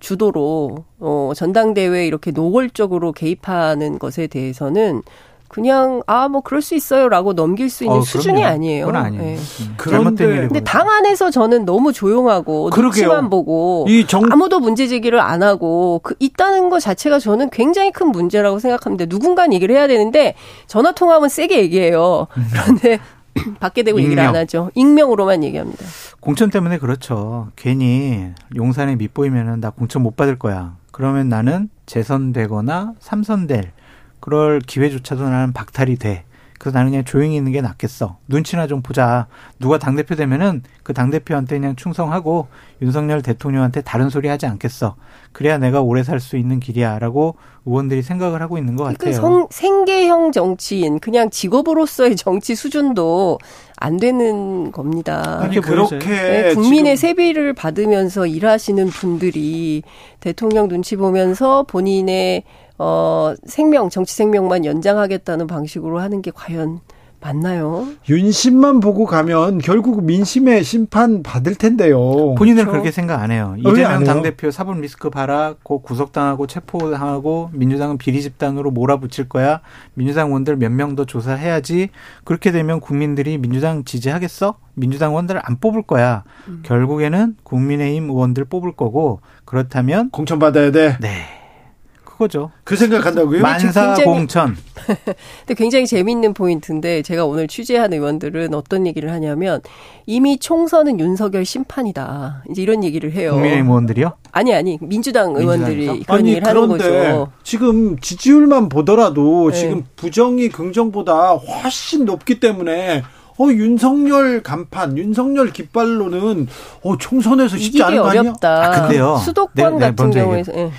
주도로 어 전당대회 이렇게 노골적으로 개입하는 것에 대해서는 그냥 아 뭐 그럴 수 있어요라고 넘길 수 있는 어, 수준이. 아니에요. 그건 아니에요. 예. 음, 그런데-. 근데 당 안에서 저는 너무 조용하고. 눈치만 보고 이 정, 아무도 문제 제기를 안 하고 그 있다는 것 자체가 저는 굉장히 큰 문제라고 생각합니다. 누군가 얘기를 해야 되는데 전화 통화하면 세게 얘기해요. 그런데 밖에 대고 얘기를 안 익명. 하죠. 익명으로만 얘기합니다. 공천 때문에 그렇죠. 괜히 용산에 밑보이면은 나 공천 못 받을 거야. 그러면 나는 재선되거나 삼선될 그럴 기회조차도 나는 박탈이 돼. 그래서 나는 그냥 조용히 있는 게 낫겠어. 눈치나 좀 보자. 누가 당대표 되면은 그 당대표한테 그냥 충성하고 윤석열 대통령한테 다른 소리 하지 않겠어. 그래야 내가 오래 살 수 있는 길이야. 라고 의원들이 생각을 하고 있는 것 그러니까 같아요. 성, 생계형 정치인, 그냥 직업으로서의 정치 수준도 안 되는 겁니다. 아니 그렇게 네, 국민의 지금 세비를 받으면서 일하시는 분들이 대통령 눈치 보면서 본인의 어 생명 정치 생명만 연장하겠다는 방식으로 하는 게 과연 맞나요? 윤심만 보고 가면 결국 민심의 심판 받을 텐데요. 본인들은 그렇죠. 그렇게 생각 안 해요. 이재명? 당대표 사법 리스크 봐라. 곧 구속당하고 체포당하고 민주당은 비리 집단으로 몰아붙일 거야. 민주당 의원들 몇 명 더 조사해야지. 그렇게 되면 국민들이 민주당 지지하겠어? 민주당 의원들을 안 뽑을 거야. 음. 결국에는 국민의힘 의원들 뽑을 거고 그렇다면 공천 받아야 돼. 네. 그거죠. 그 생각한다고요? 만사 굉장히- 공천. 근데 굉장히 재미있는 포인트인데 제가 오늘 취재한 의원들은 어떤 얘기를 하냐면 이미 총선은 윤석열 심판이다. 이제 이런 얘기를 해요. 국민의힘 의원들이요? 아니 아니 민주당 의원들이 민주당에서? 그런 아니 얘기를 하는 그런데 거죠. 지금 지지율만 보더라도 네. 지금 부정이 긍정보다 훨씬 높기 때문에 어 윤석열 간판, 윤석열 깃발로는 어 총선에서 쉽지 않은 거 아니야? 어렵다. 아, 근데요. 수도권 네, 네, 같은 경우에서 예.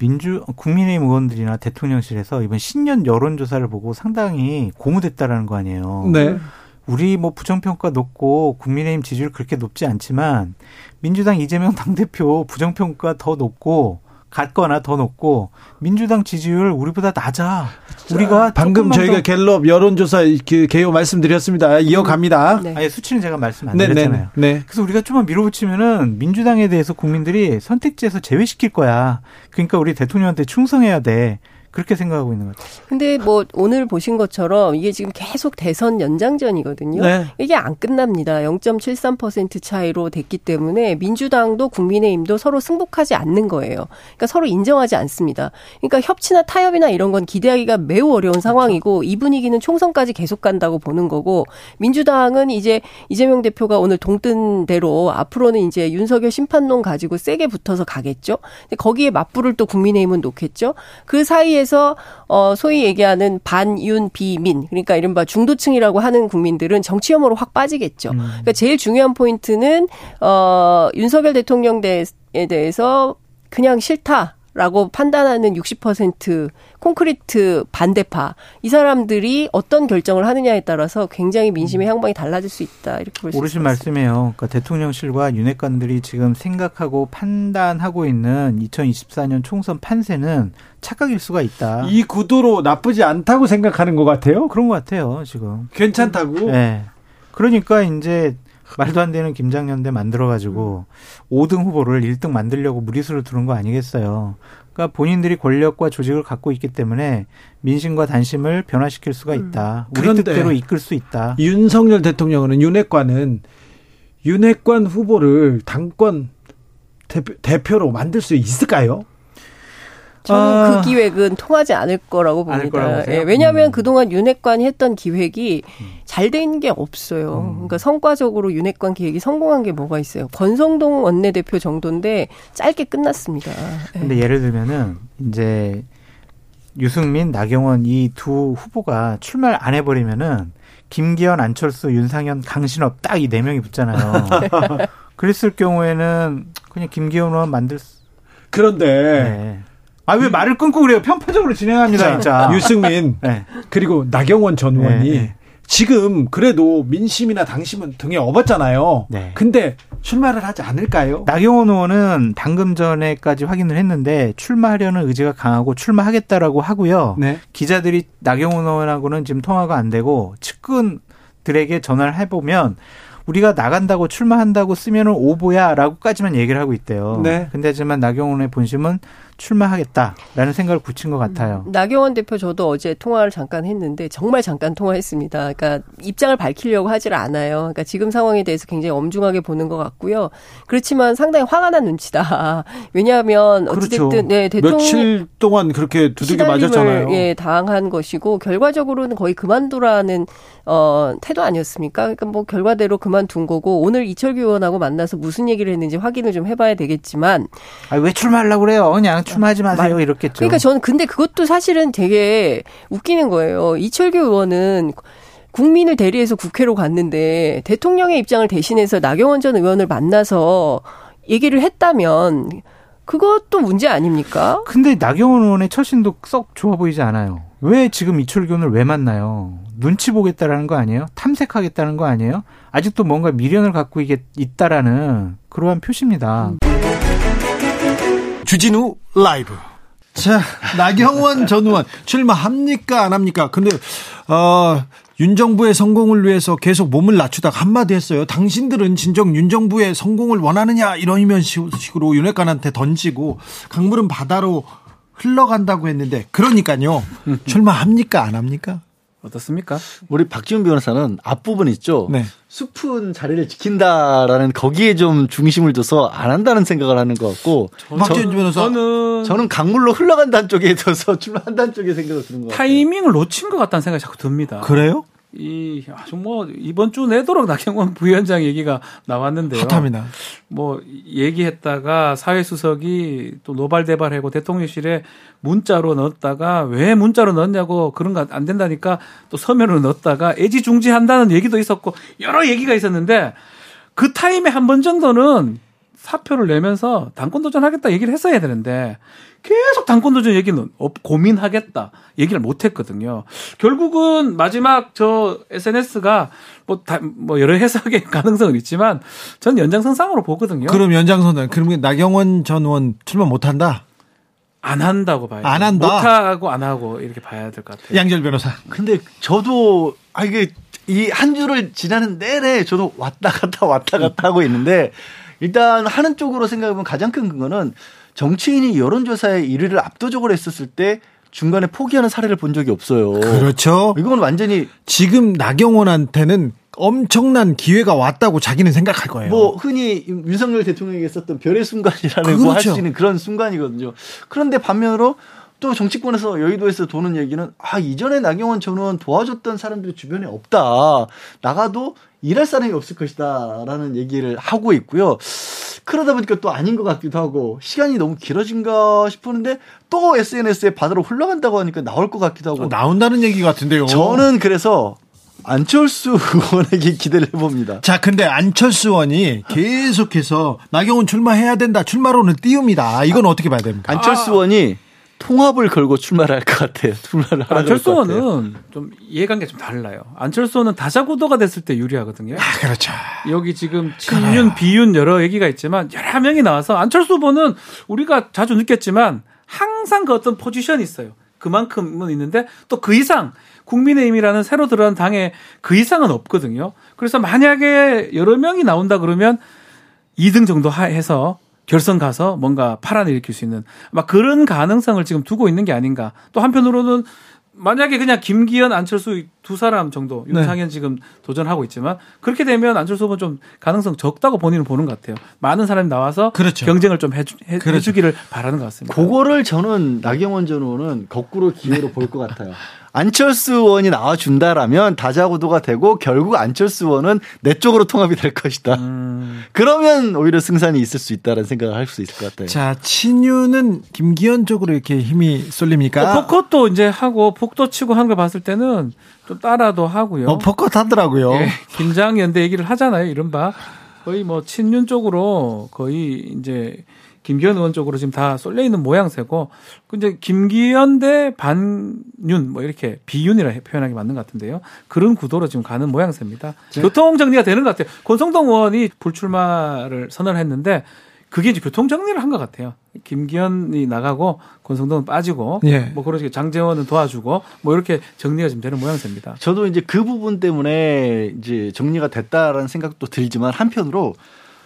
민주 국민의힘 의원들이나 대통령실에서 이번 신년 여론조사를 보고 상당히 고무됐다라는 거 아니에요. 네. 우리 뭐 부정평가 높고 국민의힘 지지율 그렇게 높지 않지만 민주당 이재명 당대표 부정평가 더 높고 같거나 더 높고 민주당 지지율 우리보다 낮아. 우리가 방금 저희가 갤럽 여론조사 그 개요 말씀드렸습니다. 이어갑니다. 네. 아니 수치는 제가 말씀 안 네, 네, 드렸잖아요. 네, 네. 그래서 우리가 좀만 밀어붙이면은 민주당에 대해서 국민들이 선택지에서 제외시킬 거야. 그러니까 우리 대통령한테 충성해야 돼. 그렇게 생각하고 있는 것 같아요. 근데 뭐 오늘 보신 것처럼 이게 지금 계속 대선 연장전이거든요. 네. 이게 안 끝납니다. 0.73% 차이로 됐기 때문에 민주당도 국민의힘도 서로 승복하지 않는 거예요. 그러니까 서로 인정하지 않습니다. 그러니까 협치나 타협이나 이런 건 기대하기가 매우 어려운 상황이고 이 분위기는 총선까지 계속 간다고 보는 거고 민주당은 이제 이재명 대표가 오늘 동뜬 대로 앞으로는 이제 윤석열 심판론 가지고 세게 붙어서 가겠죠. 거기에 맞불을 또 국민의힘은 놓겠죠. 그 사이에 사이에서 어 소위 얘기하는 반윤 비민 그러니까 이른바 중도층이라고 하는 국민들은 정치 혐오로 확 빠지겠죠. 음. 그러니까 제일 중요한 포인트는 어 윤석열 대통령에 대해서 그냥 싫다. 라고 판단하는 60% 콘크리트 반대파 이 사람들이 어떤 결정을 하느냐에 따라서 굉장히 민심의 음. 향방이 달라질 수 있다 이렇게 볼 수 있습니다. 오르신 말씀이에요. 그러니까 대통령실과 윤핵관들이 지금 생각하고 판단하고 있는 2024년 총선 판세는 착각일 수가 있다. 이 구도로 나쁘지 않다고 생각하는 것 같아요. 그런 것 같아요. 지금 괜찮다고. 네. 그러니까 이제 말도 안 되는 김장년대 만들어가지고 음. 5등 후보를 1등 만들려고 무리수를 두는 거 아니겠어요. 그러니까 본인들이 권력과 조직을 갖고 있기 때문에 민심과 단심을 변화시킬 수가 음. 있다. 음. 우리 뜻대로 이끌 수 있다. 윤석열 대통령은 윤핵관은 윤핵관 후보를 당권 대표, 대표로 만들 수 있을까요? 저는 아. 그 기획은 통하지 않을 거라고 봅니다. 예, 왜냐하면 음. 그동안 윤핵관이 했던 기획이 음. 잘돼 있는 게 없어요. 음. 그러니까 성과적으로 윤핵관 기획이 성공한 게 뭐가 있어요? 권성동 원내대표 정도인데 짧게 끝났습니다. 예. 근데 예를 들면은 이제 유승민, 나경원 이 두 후보가 출마를 안 해버리면은 김기현, 안철수, 윤상현, 강신업 딱 이 네 명이 붙잖아요. 그랬을 경우에는 그냥 김기현 의원 만들 수. 그런데 네. 아 왜 말을 끊고 그래요? 편파적으로 진행합니다. 진짜. 유승민 네. 그리고 나경원 전 의원이 네. 지금 그래도 민심이나 당심은 등에 업었잖아요. 네. 근데 출마를 하지 않을까요? 나경원 의원은 방금 전에까지 확인을 했는데 출마하려는 의지가 강하고 출마하겠다라고 하고요. 네. 기자들이 나경원 의원하고는 지금 통화가 안 되고 측근들에게 전화를 해보면 우리가 나간다고 출마한다고 쓰면은 오보야라고까지만 얘기를 하고 있대요. 네. 근데 하지만 나경원의 본심은 출마하겠다라는 생각을 굳힌 것 같아요. 음, 나경원 대표 저도 어제 통화를 잠깐 했는데 정말 잠깐 통화했습니다. 그러니까 입장을 밝히려고 하질 않아요. 그러니까 지금 상황에 대해서 굉장히 엄중하게 보는 것 같고요. 그렇지만 상당히 화가 난 눈치다. 왜냐하면 어찌됐든 그렇죠. 네, 대통령 며칠 동안 그렇게 두들겨 맞았잖아요. 예, 당한 것이고 결과적으로는 거의 그만두라는 어, 태도 아니었습니까? 그러니까 뭐 결과대로 그만둔 거고 오늘 이철규 의원하고 만나서 무슨 얘기를 했는지 확인을 좀 해봐야 되겠지만 아, 왜 출마하려고 그래요? 그냥 출마하지 마세요. 말, 이렇겠죠. 그러니까 저는 근데 그것도 사실은 되게 웃기는 거예요. 이철규 의원은 국민을 대리해서 국회로 갔는데 대통령의 입장을 대신해서 나경원 전 의원을 만나서 얘기를 했다면 그것도 문제 아닙니까? 근데 나경원 의원의 처신도 썩 좋아 보이지 않아요. 왜 지금 이철규 의원을 왜 만나요? 눈치 보겠다라는 거 아니에요? 탐색하겠다는 거 아니에요? 아직도 뭔가 미련을 갖고 있다라는 그러한 표시입니다. 주진우 라이브. 자, 나경원 전 의원 출마합니까 안 합니까? 근데 어, 윤 정부의 성공을 위해서 계속 몸을 낮추다가 한마디 했어요. 당신들은 진정 윤 정부의 성공을 원하느냐 이런 식으로 윤핵관한테 던지고 강물은 바다로 흘러간다고 했는데 그러니까요. 출마합니까 안 합니까? 어떻습니까? 우리 박지훈 변호사는 앞부분 있죠. 네. 숲은 자리를 지킨다라는 거기에 좀 중심을 둬서 안 한다는 생각을 하는 것 같고 박지훈 변호사 저는 저는 강물로 흘러간다는 쪽에 둬서 출마한다는 쪽에 생각을 드는 것 타이밍을 놓친 것 같다는 생각이 자꾸 듭니다. 그래요? 이 아주 뭐 이번 주 내도록 나경원 부위원장 얘기가 나왔는데요. 핫합니다. 뭐 얘기했다가 사회수석이 또 노발대발하고 대통령실에 문자로 넣었다가 왜 문자로 넣었냐고 그런 거 안 된다니까 또 서면으로 넣었다가 애지중지한다는 얘기도 있었고 여러 얘기가 있었는데 그 타임에 한 번 정도는 사표를 내면서 당권 도전하겠다 얘기를 했어야 되는데 계속 당권 도전 얘기는 고민하겠다 얘기를 못 했거든요. 결국은 마지막 저 SNS가 뭐, 다, 뭐 여러 해석의 가능성은 있지만 전 연장선상으로 보거든요. 그럼 연장선은 그러면 나경원 전 의원 출마 못 한다? 안 한다고 봐요. 안 한다. 못 하고 안 하고 이렇게 봐야 될 것 같아요. 양절 변호사. 근데 저도 아 이게 이 한 주를 지나는 내내 저도 왔다 갔다 왔다 갔다 하고 있는데 일단 하는 쪽으로 생각해보면 가장 큰 근거는 정치인이 여론조사에 1위를 압도적으로 했었을 때 중간에 포기하는 사례를 본 적이 없어요. 그렇죠. 이건 완전히 지금 나경원한테는 엄청난 기회가 왔다고 자기는 생각할 거예요. 뭐 흔히 윤석열 대통령에게 썼던 별의 순간이라는 그렇죠. 뭐할 수 있는 그런 순간이거든요. 그런데 반면으로 또 정치권에서 여의도에서 도는 얘기는 아 이전에 나경원 전 의원 도와줬던 사람들이 주변에 없다. 나가도 일할 사람이 없을 것이다라는 얘기를 하고 있고요. 그러다 보니까 또 아닌 것 같기도 하고 시간이 너무 길어진가 싶었는데 또 SNS에 바다로 흘러간다고 하니까 나올 것 같기도 하고 나온다는 얘기 같은데요. 저는 그래서 안철수 의원에게 기대를 해봅니다. 자, 근데 안철수 의원이 계속해서 나경원 출마해야 된다. 출마론을 띄웁니다. 이건 어떻게 봐야 됩니까? 안철수 의원이 통합을 걸고 출마를 할 것 같아요. 출마를 하라 안철수 의원은 좀 이해관계가 좀 달라요. 안철수 의원은 다자구도가 됐을 때 유리하거든요. 아, 그렇죠. 여기 지금 친윤, 비윤 여러 얘기가 있지만 여러 명이 나와서 안철수 후보는 우리가 자주 느꼈지만 항상 그 어떤 포지션이 있어요. 그만큼은 있는데 또 그 이상 국민의힘이라는 새로 들어간 당에 그 이상은 없거든요. 그래서 만약에 여러 명이 나온다 그러면 2등 정도 해서 결선 가서 뭔가 파란을 일으킬 수 있는 막 그런 가능성을 지금 두고 있는 게 아닌가. 또 한편으로는 만약에 그냥 김기현, 안철수 두 사람 정도 윤상현 네. 지금 도전하고 있지만 그렇게 되면 안철수 후보는 좀 가능성 적다고 본인은 보는 것 같아요. 많은 사람이 나와서 그렇죠. 경쟁을 좀 해주, 해, 그렇죠. 주기를 바라는 것 같습니다. 그거를 저는 나경원 전 의원은 거꾸로 기회로 네. 볼것 같아요. 안철수 의원이 나와준다라면 다자구도가 되고 결국 안철수 의원은 내 쪽으로 통합이 될 것이다. 음. 그러면 오히려 승산이 있을 수 있다는 생각을 할 수 있을 것 같아요. 자, 친유는 김기현 쪽으로 이렇게 힘이 쏠립니까? 어, 포커도 이제 하고 복도 치고 한 걸 봤을 때는 좀 따라도 하고요. 어, 포커 하더라고요. 예, 김장연대 얘기를 하잖아요. 이른바 거의 뭐 친윤 쪽으로 거의 이제 김기현 의원 쪽으로 지금 다 쏠려 있는 모양새고 그 이제 김기현 대 반윤 뭐 이렇게 비윤이라 표현하기 맞는 것 같은데요. 그런 구도로 지금 가는 모양새입니다. 네. 교통 정리가 되는 것 같아요. 권성동 의원이 불출마를 선언했는데 그게 이제 교통 정리를 한 것 같아요. 김기현이 나가고 권성동은 빠지고 예. 뭐 그런 식으로 장재원은 도와주고 뭐 이렇게 정리가 좀 되는 모양새입니다. 저도 이제 그 부분 때문에 이제 정리가 됐다라는 생각도 들지만 한편으로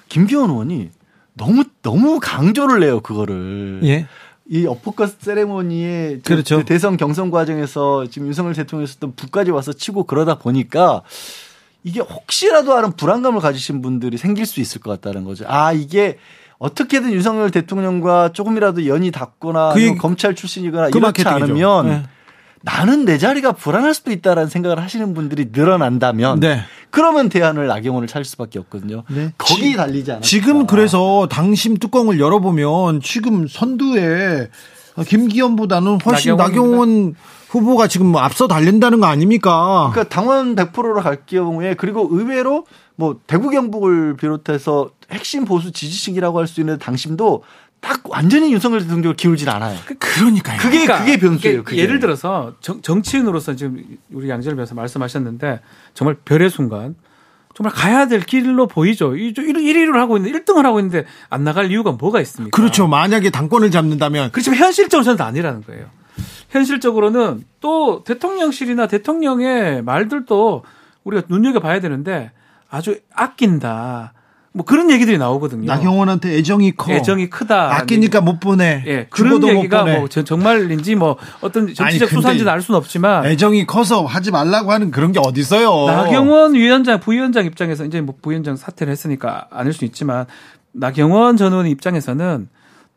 김기현 의원이 너무 너무 강조를 해요 그거를. 예. 이 어퍼컷 세레모니에 그렇죠. 그 대선 경선 과정에서 지금 윤석열 대통령이 썼던 북까지 와서 치고 그러다 보니까 이게 혹시라도 하는 불안감을 가지신 분들이 생길 수 있을 것 같다는 거죠. 아 이게 어떻게든 윤석열 대통령과 조금이라도 연이 닿거나 그 검찰 출신이거나 그 이렇지 않으면 네. 나는 내 자리가 불안할 수도 있다라는 생각을 하시는 분들이 늘어난다면 네. 그러면 대안을 나경원을 찾을 수밖에 없거든요. 네. 거기 지, 달리지 않아. 지금 그래서 당심 뚜껑을 열어보면 지금 선두에 김기현보다는 훨씬 나경원 후보가 지금 뭐 앞서 달린다는 거 아닙니까? 그러니까 당원 100%로 갈 경우에 그리고 의외로 뭐 대구 경북을 비롯해서 핵심 보수 지지층이라고 할 수 있는 당심도 딱 완전히 윤석열 대통령을 기울진 않아요. 그, 그러니까요. 그게 그러니까 그게 변수예요. 그게. 예를 들어서 정, 정치인으로서 지금 우리 양재열 변호사 말씀하셨는데 정말 별의 순간 정말 가야 될 길로 보이죠. 1위를 하고 있는데 1등을 하고 있는데 안 나갈 이유가 뭐가 있습니까? 그렇죠. 만약에 당권을 잡는다면 그렇지만 현실적으로는 아니라는 거예요. 현실적으로는 또 대통령실이나 대통령의 말들도 우리가 눈여겨 봐야 되는데 아주 아낀다. 뭐 그런 얘기들이 나오거든요. 나경원한테 애정이 커. 애정이 크다. 아끼니까 못 보내. 예. 그런 얘기가 뭐 정말인지 뭐 어떤 정치적 수사인지는 알 수는 없지만 애정이 커서 하지 말라고 하는 그런 게 어디 있어요. 나경원 위원장 부위원장 입장에서 이제 뭐 부위원장 사퇴를 했으니까 아닐 수 있지만 나경원 전 의원 입장에서는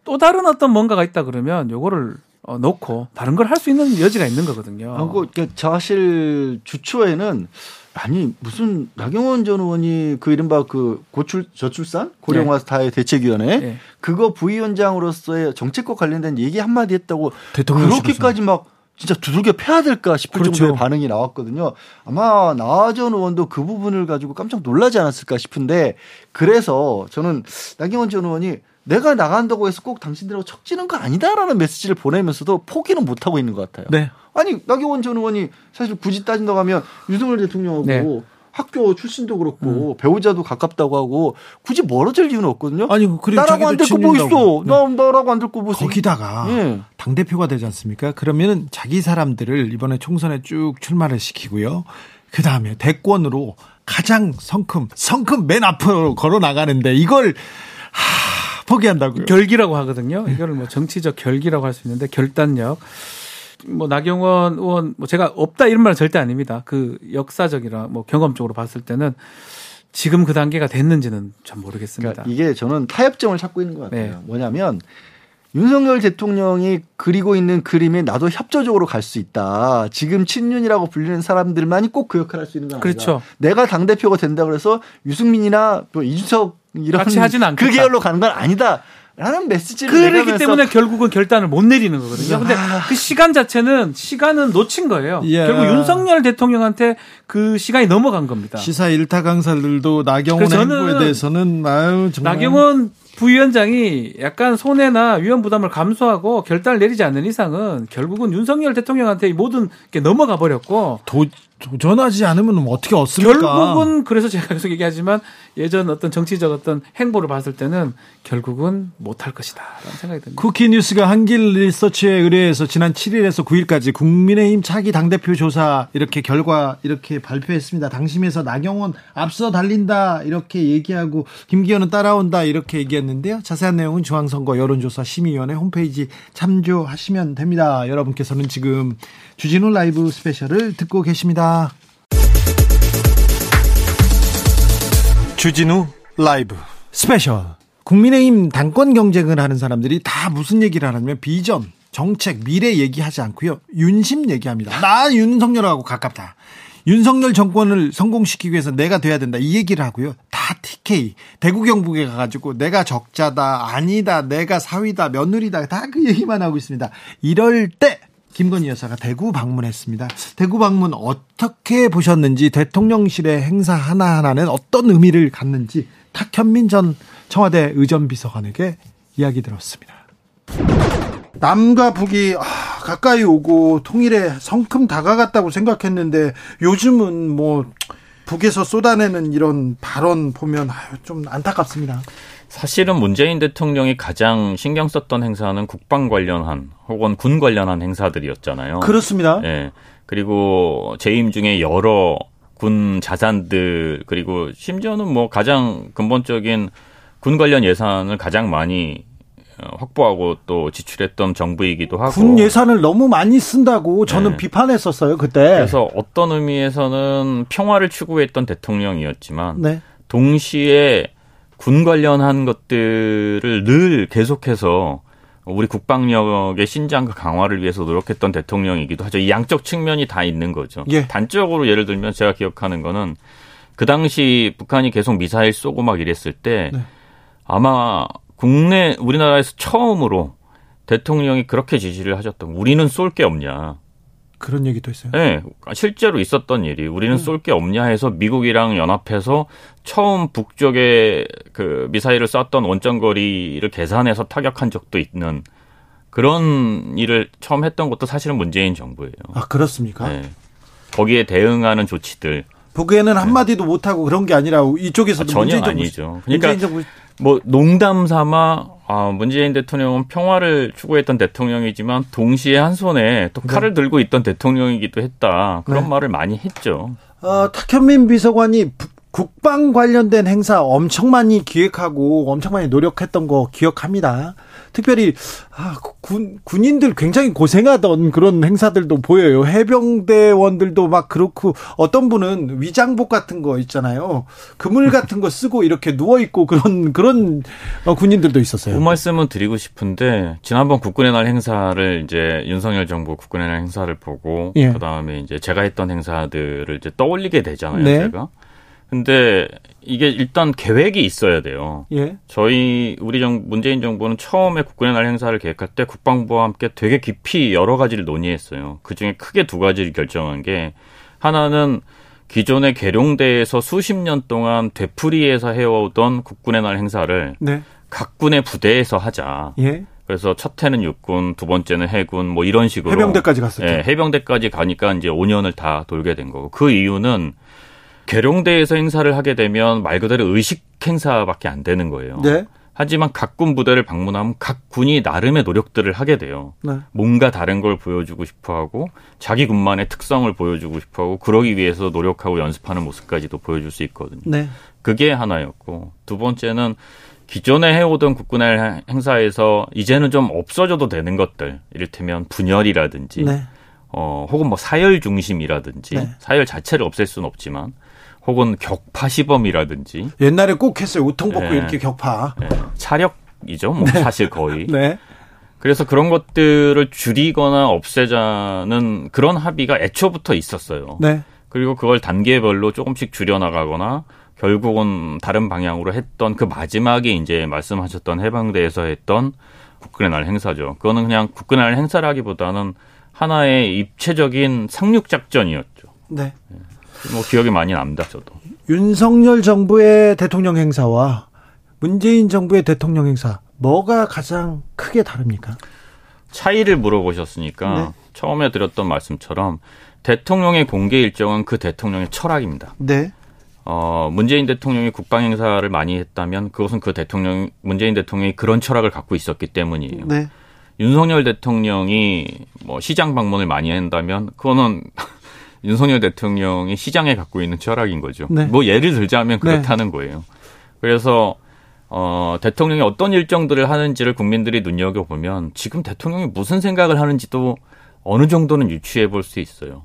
또 다른 어떤 뭔가가 있다 그러면 요거를 어, 놓고 다른 걸 할 수 있는 여지가 있는 거거든요. 아, 그, 그 사실 주초에는 아니 무슨 나경원 전 의원이 그 이른바 그 고출 저출산 고령화 스타의 네. 대책위원회 네. 그거 부위원장으로서의 정책과 관련된 얘기 한마디 했다고 그렇게까지 막 진짜 두들겨 패야 될까 싶을 그렇죠. 정도의 반응이 나왔거든요. 아마 나전 의원도 그 부분을 가지고 깜짝 놀라지 않았을까 싶은데 그래서 저는 나경원 전 의원이 내가 나간다고 해서 꼭 당신들하고 척지는 거 아니다라는 메시지를 보내면서도 포기는 못 하고 있는 것 같아요. 네. 아니 나경원 전 의원이 사실 굳이 따진다고 하면 윤석열 대통령하고 네. 학교 출신도 그렇고 음. 배우자도 가깝다고 하고 굳이 멀어질 이유는 없거든요. 아니 그리고 나라고 안 듣고 뭐 있어? 네. 나 나라고 안 듣고 뭐 거기다가 네. 당 대표가 되지 않습니까? 그러면은 자기 사람들을 이번에 총선에 쭉 출마를 시키고요. 그 다음에 대권으로 가장 성큼 성큼 맨 앞으로 걸어 나가는데 이걸 하, 포기한다고요. 결기라고 하거든요. 이거를 뭐 정치적 결기라고 할 수 있는데 결단력. 뭐 나경원 의원 뭐 제가 없다 이런 말은 절대 아닙니다. 그 역사적이라 뭐 경험적으로 봤을 때는 지금 그 단계가 됐는지는 참 모르겠습니다. 그러니까 이게 저는 타협점을 찾고 있는 것 같아요. 네. 뭐냐면 윤석열 대통령이 그리고 있는 그림에 나도 협조적으로 갈 수 있다. 지금 친윤이라고 불리는 사람들만이 꼭 그 역할을 할 수 있는 건 그렇죠. 아니다. 내가 당 대표가 된다 그래서 유승민이나 또 이준석 이런 같이 하진 않겠다. 그 계열로 가는 건 아니다. 라는 메시지를 그렇기 때문에 결국은 결단을 못 내리는 거거든요. 근데 아. 그 시간 자체는 시간은 놓친 거예요. 예. 결국 윤석열 대통령한테 그 시간이 넘어간 겁니다. 시사 일타 강사들도 나경원 행보에 대해서는 아유 정말 나경원 부위원장이 약간 손해나 위험 부담을 감수하고 결단을 내리지 않는 이상은 결국은 윤석열 대통령한테 모든 게 넘어가 버렸고 도, 도 전하지 않으면 어떻게 얻습니까? 결국은 그래서 제가 계속 얘기하지만 예전 어떤 정치적 어떤 행보를 봤을 때는 결국은 못할 것이다라는 생각이 듭니다. 쿠키뉴스가 한길 리서치에 의뢰해서 지난 7일에서 9일까지 국민의힘 차기 당대표 조사 이렇게 결과 이렇게 발표했습니다. 당심에서 나경원 앞서 달린다 이렇게 얘기하고 김기현은 따라온다 이렇게 얘기했는데요. 자세한 내용은 중앙선거 여론조사 심의위원회 홈페이지 참조하시면 됩니다. 여러분께서는 지금 주진우 라이브 스페셜을 듣고 계십니다. 주진우 라이브 스페셜. 국민의힘 당권 경쟁을 하는 사람들이 다 무슨 얘기를 하냐면 비전, 정책, 미래 얘기하지 않고요. 윤심 얘기합니다. 나 윤석열하고 가깝다. 윤석열 정권을 성공시키기 위해서 내가 돼야 된다. 이 얘기를 하고요. 다 TK. 대구 경북에 가가지고 내가 적자다. 아니다. 내가 사위다. 며느리다. 다 그 얘기만 하고 있습니다. 이럴 때 김건희 여사가 대구 방문했습니다. 대구 방문 어떻게 보셨는지 대통령실의 행사 하나하나는 어떤 의미를 갖는지 탁현민 전 청와대 의전비서관에게 이야기 들었습니다. 남과 북이 아, 가까이 오고 통일에 성큼 다가갔다고 생각했는데 요즘은 뭐 북에서 쏟아내는 이런 발언 보면 좀 안타깝습니다. 사실은 문재인 대통령이 가장 신경 썼던 행사는 국방 관련한 혹은 군 관련한 행사들이었잖아요. 그렇습니다. 예. 그리고 재임 중에 여러 군 자산들 그리고 심지어는 뭐 가장 근본적인 군 관련 예산을 가장 많이 어, 확보하고 또 지출했던 정부이기도 하고 군 예산을 너무 많이 쓴다고 저는 네. 비판했었어요 그때. 그래서 어떤 의미에서는 평화를 추구했던 대통령이었지만 네. 동시에 군 관련한 것들을 늘 계속해서 우리 국방력의 신장과 강화를 위해서 노력했던 대통령이기도 하죠. 이 양적 측면이 다 있는 거죠. 예. 단적으로 예를 들면 제가 기억하는 거는 그 당시 북한이 계속 미사일 쏘고 막 이랬을 때 네. 아마 국내 우리나라에서 처음으로 대통령이 그렇게 지시를 하셨던 우리는 쏠 게 없냐. 그런 얘기도 있어요. 네, 실제로 있었던 일이 우리는 음. 쏠게 없냐 해서 미국이랑 연합해서 처음 북쪽에 그 미사일을 쐈던 원점거리를 계산해서 타격한 적도 있는 그런 일을 처음 했던 것도 사실은 문재인 정부예요. 아 그렇습니까? 네. 거기에 대응하는 조치들. 북에는 네. 한마디도 못하고 그런 게 아니라 이쪽에서도 아, 전혀 아니죠. 그러니까. 뭐 농담 삼아 아, 문재인 대통령은 평화를 추구했던 대통령이지만 동시에 한 손에 또 네. 칼을 네. 들고 있던 대통령이기도 했다. 그런 네. 말을 많이 했죠. 어, 탁현민 비서관이 국방 관련된 행사 엄청 많이 기획하고 엄청 많이 노력했던 거 기억합니다. 특별히 아, 군 군인들 굉장히 고생하던 그런 행사들도 보여요. 해병대원들도 막 그렇고 어떤 분은 위장복 같은 거 있잖아요. 그물 같은 거 쓰고 이렇게 누워 있고 그런 그런 어, 군인들도 있었어요. 그 말씀은 드리고 싶은데 지난번 국군의 날 행사를 이제 윤석열 정부 국군의 날 행사를 보고 예. 그다음에 이제 제가 했던 행사들을 이제 떠올리게 되잖아요. 네. 제가. 근데 이게 일단 계획이 있어야 돼요. 예. 저희 우리 정 문재인 정부는 처음에 국군의 날 행사를 계획할 때 국방부와 함께 되게 깊이 여러 가지를 논의했어요. 그 중에 크게 두 가지를 결정한 게 하나는 기존의 계룡대에서 수십 년 동안 되풀이해서 해오던 국군의 날 행사를 네. 각 군의 부대에서 하자. 예. 그래서 첫 해는 육군, 두 번째는 해군, 뭐 이런 식으로 해병대까지 갔었죠. 예, 해병대까지 가니까 이제 5년을 다 돌게 된 거고 그 이유는 계룡대에서 행사를 하게 되면 말 그대로 의식 행사밖에 안 되는 거예요. 네. 하지만 각 군 부대를 방문하면 각 군이 나름의 노력들을 하게 돼요. 네. 뭔가 다른 걸 보여주고 싶어 하고 자기 군만의 특성을 보여주고 싶어 하고 그러기 위해서 노력하고 연습하는 모습까지도 보여줄 수 있거든요. 네. 그게 하나였고 두 번째는 기존에 해오던 국군의 행사에서 이제는 좀 없어져도 되는 것들 이를테면 분열이라든지 네. 어, 혹은 뭐 사열 중심이라든지 네. 사열 자체를 없앨 수는 없지만 혹은 격파 시범이라든지 옛날에 꼭 했어요. 우통 벗고 네. 이렇게 격파. 네. 차력이죠. 뭐 네. 사실 거의. 네. 그래서 그런 것들을 줄이거나 없애자는 그런 합의가 애초부터 있었어요. 네. 그리고 그걸 단계별로 조금씩 줄여나가거나 결국은 다른 방향으로 했던 그 마지막에 이제 말씀하셨던 해방대에서 했던 국군의 날 행사죠. 그거는 그냥 국군의 날 행사라기보다는 하나의 입체적인 상륙 작전이었죠. 네. 네. 뭐 기억이 많이 납니다, 저도. 윤석열 정부의 대통령 행사와 문재인 정부의 대통령 행사 뭐가 가장 크게 다릅니까? 차이를 물어보셨으니까 네. 처음에 드렸던 말씀처럼 대통령의 공개 일정은 그 대통령의 철학입니다. 네. 어, 문재인 대통령이 국방 행사를 많이 했다면 그것은 그 대통령 문재인 대통령이 그런 철학을 갖고 있었기 때문이에요. 네. 윤석열 대통령이 뭐 시장 방문을 많이 한다면 그거는 윤석열 대통령이 시장에 갖고 있는 철학인 거죠. 네. 뭐 예를 들자면 그렇다는 네. 거예요. 그래서 어, 대통령이 어떤 일정들을 하는지를 국민들이 눈여겨보면 지금 대통령이 무슨 생각을 하는지도 어느 정도는 유추해 볼 수 있어요.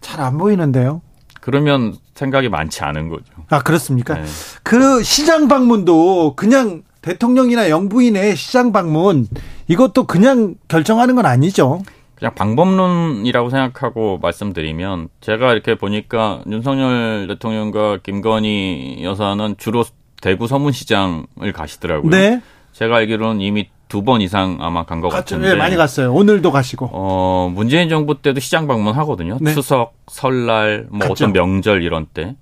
잘 안 보이는데요. 그러면 생각이 많지 않은 거죠. 아, 그렇습니까? 네. 그 시장 방문도 그냥 대통령이나 영부인의 시장 방문 이것도 그냥 결정하는 건 아니죠. 그냥 방법론이라고 생각하고 말씀드리면 제가 이렇게 보니까 윤석열 대통령과 김건희 여사는 주로 대구 서문시장을 가시더라고요. 네. 제가 알기로는 이미 두 번 이상 아마 간 것 같은데. 네, 많이 갔어요. 오늘도 가시고. 어, 문재인 정부 때도 시장 방문하거든요. 네. 추석, 설날, 뭐 갔죠. 어떤 명절 이런 때.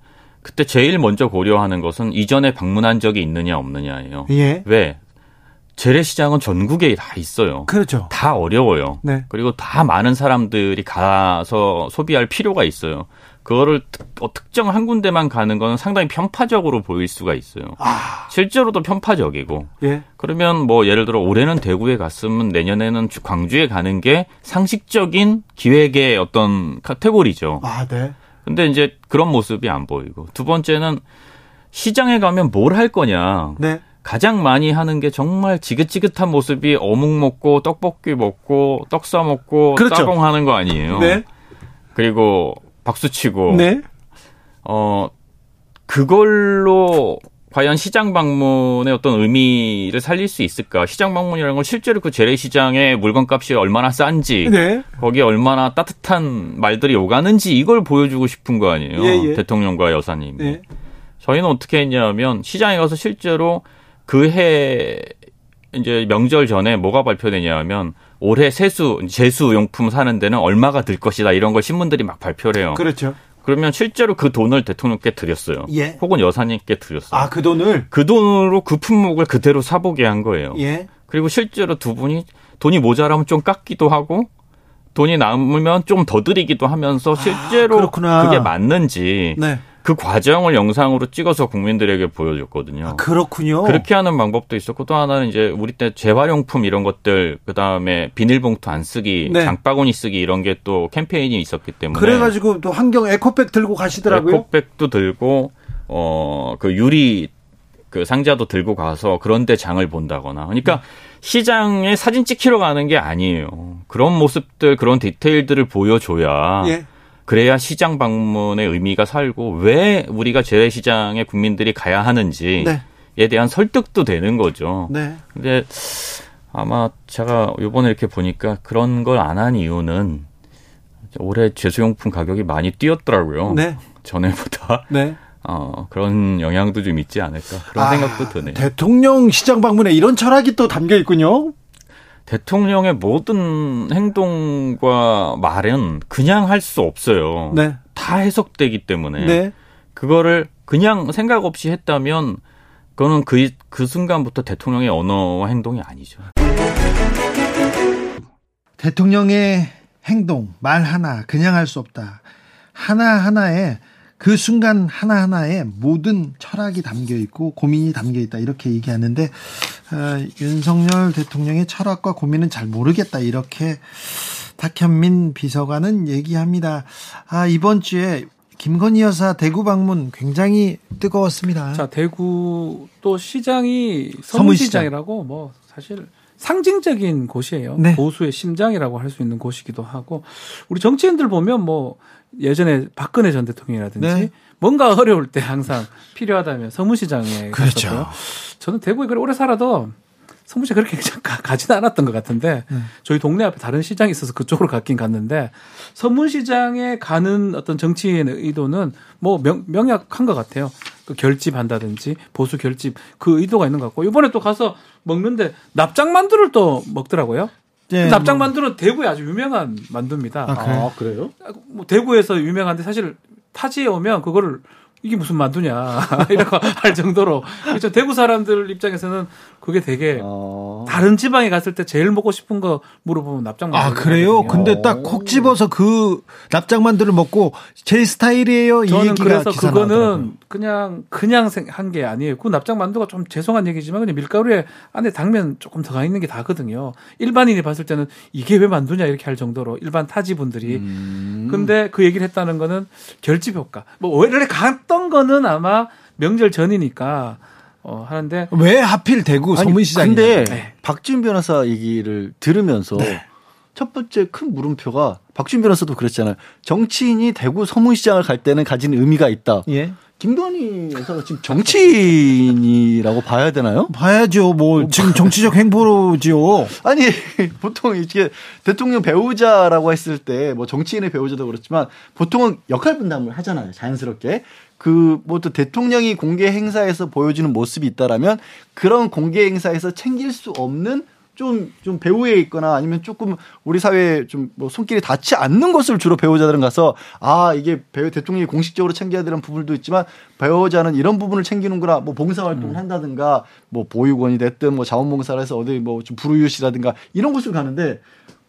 그때 제일 먼저 고려하는 것은 이전에 방문한 적이 있느냐 없느냐예요. 예. 왜? 재래시장은 전국에 다 있어요. 그렇죠. 다 어려워요. 네. 그리고 다 많은 사람들이 가서 소비할 필요가 있어요. 그거를 특, 어, 특정 한 군데만 가는 건 상당히 편파적으로 보일 수가 있어요. 아. 실제로도 편파적이고. 예. 그러면 뭐 예를 들어 올해는 대구에 갔으면 내년에는 광주에 가는 게 상식적인 기획의 어떤 카테고리죠. 아, 네. 근데 이제 그런 모습이 안 보이고 두 번째는 시장에 가면 뭘 할 거냐. 네. 가장 많이 하는 게 정말 지긋지긋한 모습이 어묵 먹고 떡볶이 먹고 떡 싸 먹고 그렇죠. 따봉 하는 거 아니에요. 네. 그리고 박수 치고 네. 어 그걸로 과연 시장 방문의 어떤 의미를 살릴 수 있을까? 시장 방문이라는 건 실제로 그 재래시장의 물건값이 얼마나 싼지, 네. 거기에 얼마나 따뜻한 말들이 오가는지 이걸 보여주고 싶은 거 아니에요? 예, 예. 대통령과 여사님이. 네. 저희는 어떻게 했냐면 시장에 가서 실제로 그 해 이제 명절 전에 뭐가 발표되냐면 올해 세수 제수 용품 사는 데는 얼마가 들 것이다 이런 걸 신문들이 막 발표를 해요. 그렇죠. 그러면 실제로 그 돈을 대통령께 드렸어요. 예. 혹은 여사님께 드렸어요. 아, 그 돈을? 그 돈으로 그 품목을 그대로 사보게 한 거예요. 예. 그리고 실제로 두 분이 돈이 모자라면 좀 깎기도 하고 돈이 남으면 좀 더 드리기도 하면서 실제로 아, 그게 맞는지 네. 그 과정을 영상으로 찍어서 국민들에게 보여줬거든요. 아, 그렇군요. 그렇게 하는 방법도 있었고 또 하나는 이제 우리 때 재활용품 이런 것들 그다음에 비닐봉투 안 쓰기, 네. 장바구니 쓰기 이런 게 또 캠페인이 있었기 때문에 그래 가지고 또 환경 에코백 들고 가시더라고요. 에코백도 들고 어, 그 유리 그 상자도 들고 가서 그런데 장을 본다거나. 그러니까 시장에 사진 찍히러 가는 게 아니에요. 그런 모습들, 그런 디테일들을 보여줘야. 예. 그래야 시장 방문의 의미가 살고 왜 우리가 재래시장에 국민들이 가야 하는지에 네. 대한 설득도 되는 거죠. 네. 근데 아마 제가 요번에 이렇게 보니까 그런 걸 안 한 이유는 올해 제수용품 가격이 많이 뛰었더라고요. 네. 전에보다. 네. 어, 그런 영향도 좀 있지 않을까 그런 아, 생각도 드네요. 대통령 시장 방문에 이런 철학이 또 담겨 있군요. 대통령의 모든 행동과 말은 그냥 할 수 없어요. 네. 다 해석되기 때문에 네. 그거를 그냥 생각 없이 했다면 그거는 그, 그 순간부터 대통령의 언어와 행동이 아니죠. 대통령의 행동, 말 하나 그냥 할 수 없다. 하나하나에 그 순간 하나하나에 모든 철학이 담겨 있고 고민이 담겨 있다 이렇게 얘기하는데 어, 윤석열 대통령의 철학과 고민은 잘 모르겠다 이렇게 박현민 비서관은 얘기합니다. 아 이번 주에 김건희 여사 대구 방문 굉장히 뜨거웠습니다. 자 대구 또 시장이 서문시장이라고 뭐 사실 상징적인 곳이에요. 네. 보수의 심장이라고 할 수 있는 곳이기도 하고 우리 정치인들 보면 뭐 예전에 박근혜 전 대통령이라든지 네. 뭔가 어려울 때 항상 필요하다면 서문시장에 그렇죠. 갔었고요. 저는 대구에 그래 오래 살아도 서문시장 그렇게 가지는 않았던 것 같은데 네. 저희 동네 앞에 다른 시장이 있어서 그쪽으로 갔긴 갔는데 서문시장에 가는 어떤 정치인의 의도는 뭐 명, 명약한 것 같아요. 그 결집한다든지 보수 결집 그 의도가 있는 것 같고 이번에 또 가서 먹는데 납작 만두를 또 먹더라고요. 네, 그 납작 뭐. 만두는 대구에 아주 유명한 만두입니다. 아, 그래요? 아, 그래요? 뭐 대구에서 유명한데 사실 타지에 오면 그거를 이게 무슨 만두냐 이렇게 할 정도로 그렇죠 대구 사람들 입장에서는 그게 되게 어... 다른 지방에 갔을 때 제일 먹고 싶은 거 물어보면 납작만두 아 그래요? 근데 딱 콕 집어서 그 납작만두를 먹고 제 스타일이에요. 저는 그래서 그거는 나오더라고요. 그냥 그냥 한 게 아니에요. 그 납작만두가 좀 죄송한 얘기지만 그냥 밀가루에 안에 당면 조금 더가 있는 게 다거든요. 일반인이 봤을 때는 이게 왜 만두냐 이렇게 할 정도로 일반 타지 분들이 음... 근데 그 얘기를 했다는 거는 결집 효과. 뭐 원래 갔던 거는 아마 명절 전이니까 어, 하는데 왜 하필 대구 소문시장이 근데 네. 박준 변호사 얘기를 들으면서 네. 첫 번째 큰 물음표가 박준 변호사도 그랬잖아요. 정치인이 대구 서문시장을 갈 때는 가진 의미가 있다. 예. 김건희 여사가 지금 정치인이라고 봐야 되나요? 봐야죠. 뭐 지금 정치적 행보로지요. 아니 보통 이게 대통령 배우자라고 했을 때 뭐 정치인의 배우자도 그렇지만 보통은 역할 분담을 하잖아요. 자연스럽게. 그 뭐 또 대통령이 공개 행사에서 보여주는 모습이 있다라면 그런 공개 행사에서 챙길 수 없는 좀, 좀 배우에 있거나 아니면 조금 우리 사회에 좀 뭐 손길이 닿지 않는 것을 주로 배우자들은 가서 아, 이게 배우 대통령이 공식적으로 챙겨야 되는 부분도 있지만 배우자는 이런 부분을 챙기는구나 뭐 봉사활동을 음. 한다든가 뭐 보육원이 됐든 뭐 자원봉사를 해서 어디 뭐 좀 불우이웃이라든가 이런 곳을 가는데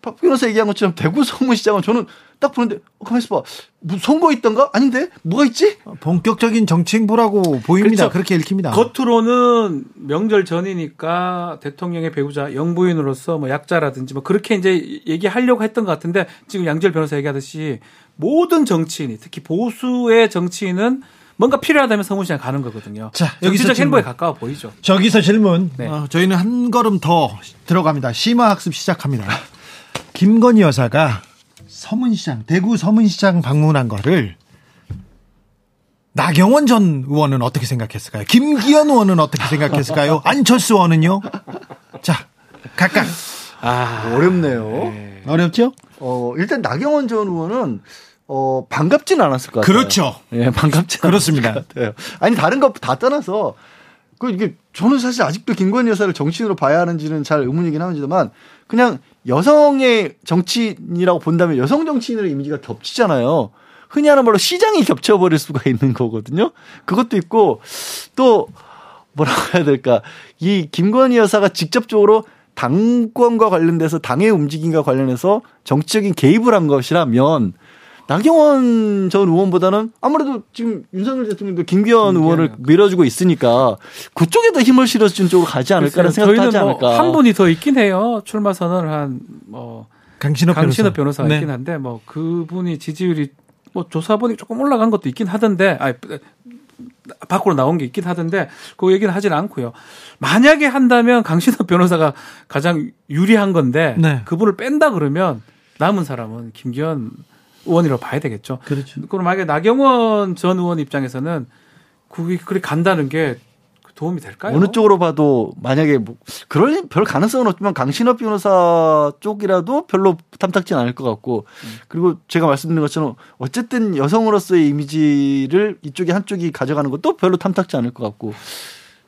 박 변호사 얘기한 것처럼 대구 성문시장은 저는 딱 보는데 어, 가만 있어 봐. 무슨 선거 있던가? 아닌데? 뭐가 있지? 본격적인 정치 행보라고 보입니다. 그렇죠. 그렇게 읽힙니다. 겉으로는 명절 전이니까 대통령의 배우자 영부인으로서 뭐 약자라든지 뭐 그렇게 이제 얘기하려고 했던 것 같은데 지금 양절 변호사 얘기하듯이 모든 정치인이 특히 보수의 정치인은 뭔가 필요하다면 서문시장 가는 거거든요. 자, 여기서 행보에 가까워 보이죠. 저기서 질문. 네. 어, 저희는 한 걸음 더 들어갑니다. 심화 학습 시작합니다. 김건희 여사가 서문시장, 대구 서문시장 방문한 거를 나경원 전 의원은 어떻게 생각했을까요? 김기현 의원은 어떻게 생각했을까요? 안철수 의원은요? 자, 각각. 아, 어렵네요. 네. 어렵죠? 어, 일단 나경원 전 의원은 어, 반갑진 않았을 것 같아요. 그렇죠. 예, 반갑지 그렇습니다. 아니, 다른 것 다 떠나서 그 이게 저는 사실 아직도 김건희 여사를 정치인으로 봐야 하는지는 잘 의문이긴 합니다만 그냥 여성의 정치인이라고 본다면 여성 정치인의 이미지가 겹치잖아요. 흔히 하는 말로 시장이 겹쳐버릴 수가 있는 거거든요. 그것도 있고 또 뭐라고 해야 될까. 이 김건희 여사가 직접적으로 당권과 관련돼서 당의 움직임과 관련해서 정치적인 개입을 한 것이라면 나경원 전 의원보다는 아무래도 지금 윤석열 대통령도 김기현 의원을 밀어주고 있으니까 그쪽에 더 힘을 실어준 쪽으로 가지 않을까라는 생각도 하지 뭐 않을까. 한 분이 더 있긴 해요. 출마 선언을 한뭐 강신업, 강신업 변호사. 가 네. 있긴 한데 뭐 그분이 지지율이 뭐 조사 보니 조금 올라간 것도 있긴 하던데 아 밖으로 나온 게 있긴 하던데 그 얘기는 하진 않고요. 만약에 한다면 강신업 변호사가 가장 유리한 건데 네. 그분을 뺀다 그러면 남은 사람은 김기현 의원이라고 봐야 되겠죠. 그렇죠. 그럼 만약에 나경원 전 의원 입장에서는 그게 그렇게 간다는 게 도움이 될까요? 어느 쪽으로 봐도 만약에 뭐 그럴 별 가능성은 없지만 강신업 변호사 쪽이라도 별로 탐탁진 않을 것 같고 음. 그리고 제가 말씀드린 것처럼 어쨌든 여성으로서의 이미지를 이쪽이 한쪽이 가져가는 것도 별로 탐탁지 않을 것 같고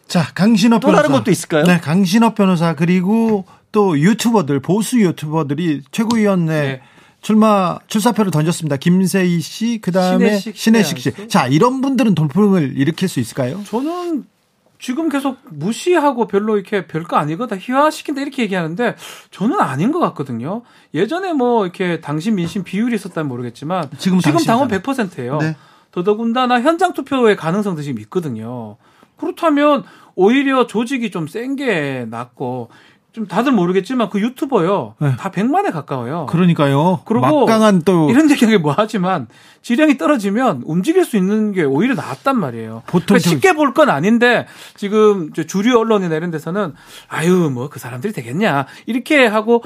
자 강신업 또 변호사. 다른 것도 있을까요? 네, 강신업 변호사 그리고 또 유튜버들 보수 유튜버들이 최고위원회 네. 출마 출사표를 던졌습니다. 김세희 씨, 그 다음에 신혜식, 신혜식 씨. 자 이런 분들은 돌풍을 일으킬 수 있을까요? 저는 지금 계속 무시하고 별로 이렇게 별거 아니거다 희화시킨다 이렇게 얘기하는데 저는 아닌 것 같거든요. 예전에 뭐 이렇게 당신 민심 비율이 있었다면 모르겠지만 지금, 지금 당원 100%예요. 네. 더더군다나 현장 투표의 가능성도 지금 있거든요. 그렇다면 오히려 조직이 좀 센 게 낫고 좀 다들 모르겠지만 그 유튜버요. 네. 다 100만에 가까워요. 그러니까요. 그리고 막강한 또 이런 얘기하기 뭐 하지만 질량이 떨어지면 움직일 수 있는 게 오히려 낫단 말이에요. 보통 그러니까 쉽게 볼 건 아닌데 지금 주류 언론이나 이런 데서는 아유 뭐 그 사람들이 되겠냐 이렇게 하고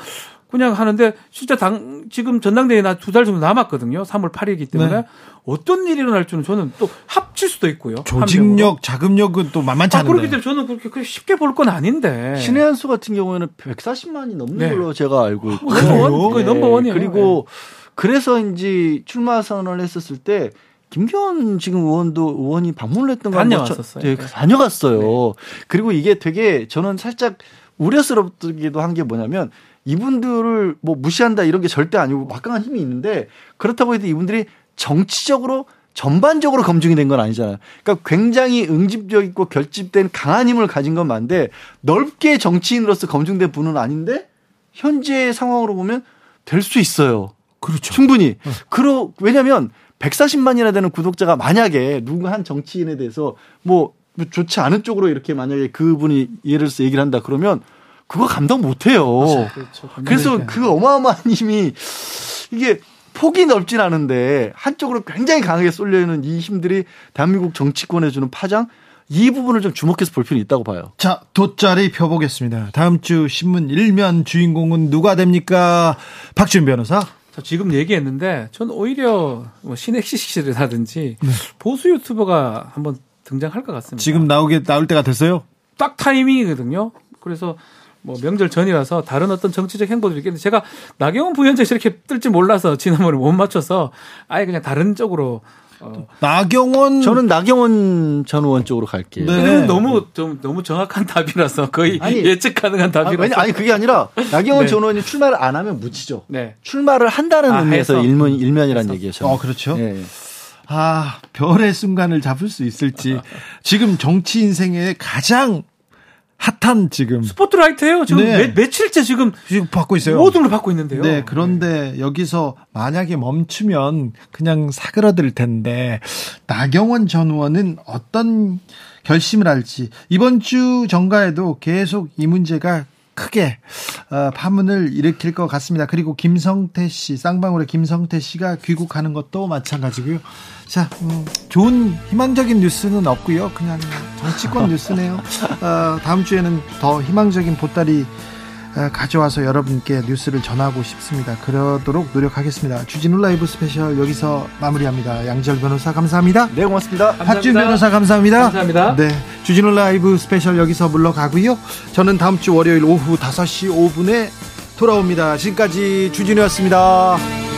그냥 하는데 진짜 당 지금 전당대회 나 두 달 정도 남았거든요. 3월 8일이기 때문에 네. 어떤 일이 일어날 줄은 저는 또 합칠 수도 있고요. 조직력, 자금력은 또 만만치 않은데. 아, 그렇기 때문에 저는 그렇게 쉽게 볼 건 아닌데. 신의 한수 같은 경우에는 140만이 넘는 네. 걸로 제가 알고 있고. 어, 거의 넘버 원이에요. 그리고 네. 그래서인지 출마 선언을 했었을 때 김기현 지금 의원도 의원이 방문을 했던 거 다녀왔었어요. 네, 다녀갔어요. 네. 그리고 이게 되게 저는 살짝 우려스럽기도 한 게 뭐냐면 이분들을 뭐 무시한다 이런 게 절대 아니고 막강한 힘이 있는데 그렇다고 해도 이분들이 정치적으로 전반적으로 검증이 된 건 아니잖아요. 그러니까 굉장히 응집적 있고 결집된 강한 힘을 가진 건 맞는데 넓게 정치인으로서 검증된 분은 아닌데 현재 상황으로 보면 될 수 있어요. 그렇죠. 충분히. 네. 그러 왜냐면 140만이나 되는 구독자가 만약에 누구 한 정치인에 대해서 뭐 좋지 않은 쪽으로 이렇게 만약에 그분이 예를 들어서 얘기를 한다 그러면 그거 감당 못 해요. 그렇죠. 그래서 그 어마어마한 힘이 이게 폭이 넓진 않은데 한쪽으로 굉장히 강하게 쏠려 있는 이 힘들이 대한민국 정치권에 주는 파장 이 부분을 좀 주목해서 볼 필요는 있다고 봐요. 자, 돗자리 펴보겠습니다. 다음 주 신문 일면 주인공은 누가 됩니까? 박준 변호사. 자, 지금 얘기했는데 전 오히려 뭐 신엑시시라든지 네. 보수 유튜버가 한번 등장할 것 같습니다. 지금 나오게 나올 때가 됐어요? 딱 타이밍이거든요. 그래서 뭐 명절 전이라서 다른 어떤 정치적 행보도 있겠는데 제가 나경원 부위원장이 이렇게 뜰지 몰라서 지난번에 못 맞춰서 아예 그냥 다른 쪽으로 어. 나경원 저는 나경원 전 의원 쪽으로 갈게요. 네. 너무 좀 너무 정확한 답이라서 거의 아니, 예측 가능한 답이라서 아니, 아니 그게 아니라 나경원 네. 전 의원이 출마를 안 하면 묻히죠. 네. 출마를 한다는 아, 의미에서 일면 일면이라는 얘기예요. 어 그렇죠. 네. 아 별의 순간을 잡을 수 있을지 지금 정치 인생의 가장 핫한 지금 스포트라이트예요. 지금 네. 매, 며칠째 지금 지금 받고 있어요. 모든 걸 받고 있는데요. 네, 그런데 네. 여기서 만약에 멈추면 그냥 사그라들 텐데 나경원 전 의원은 어떤 결심을 할지 이번 주 정가에도 계속 이 문제가 크게 어, 파문을 일으킬 것 같습니다. 그리고 김성태 씨, 쌍방울의 김성태 씨가 귀국하는 것도 마찬가지고요. 자, 음, 좋은 희망적인 뉴스는 없고요. 그냥 정치권 뉴스네요. 어, 다음 주에는 더 희망적인 보따리 어, 가져와서 여러분께 뉴스를 전하고 싶습니다. 그러도록 노력하겠습니다. 주진우 라이브 스페셜 여기서 마무리합니다. 양지열 변호사 감사합니다. 네, 고맙습니다. 박지훈 변호사 감사합니다. 감사합니다. 네, 주진우 라이브 스페셜 여기서 물러가고요. 저는 다음 주 월요일 오후 5시 5분에 돌아옵니다. 지금까지 주진우였습니다.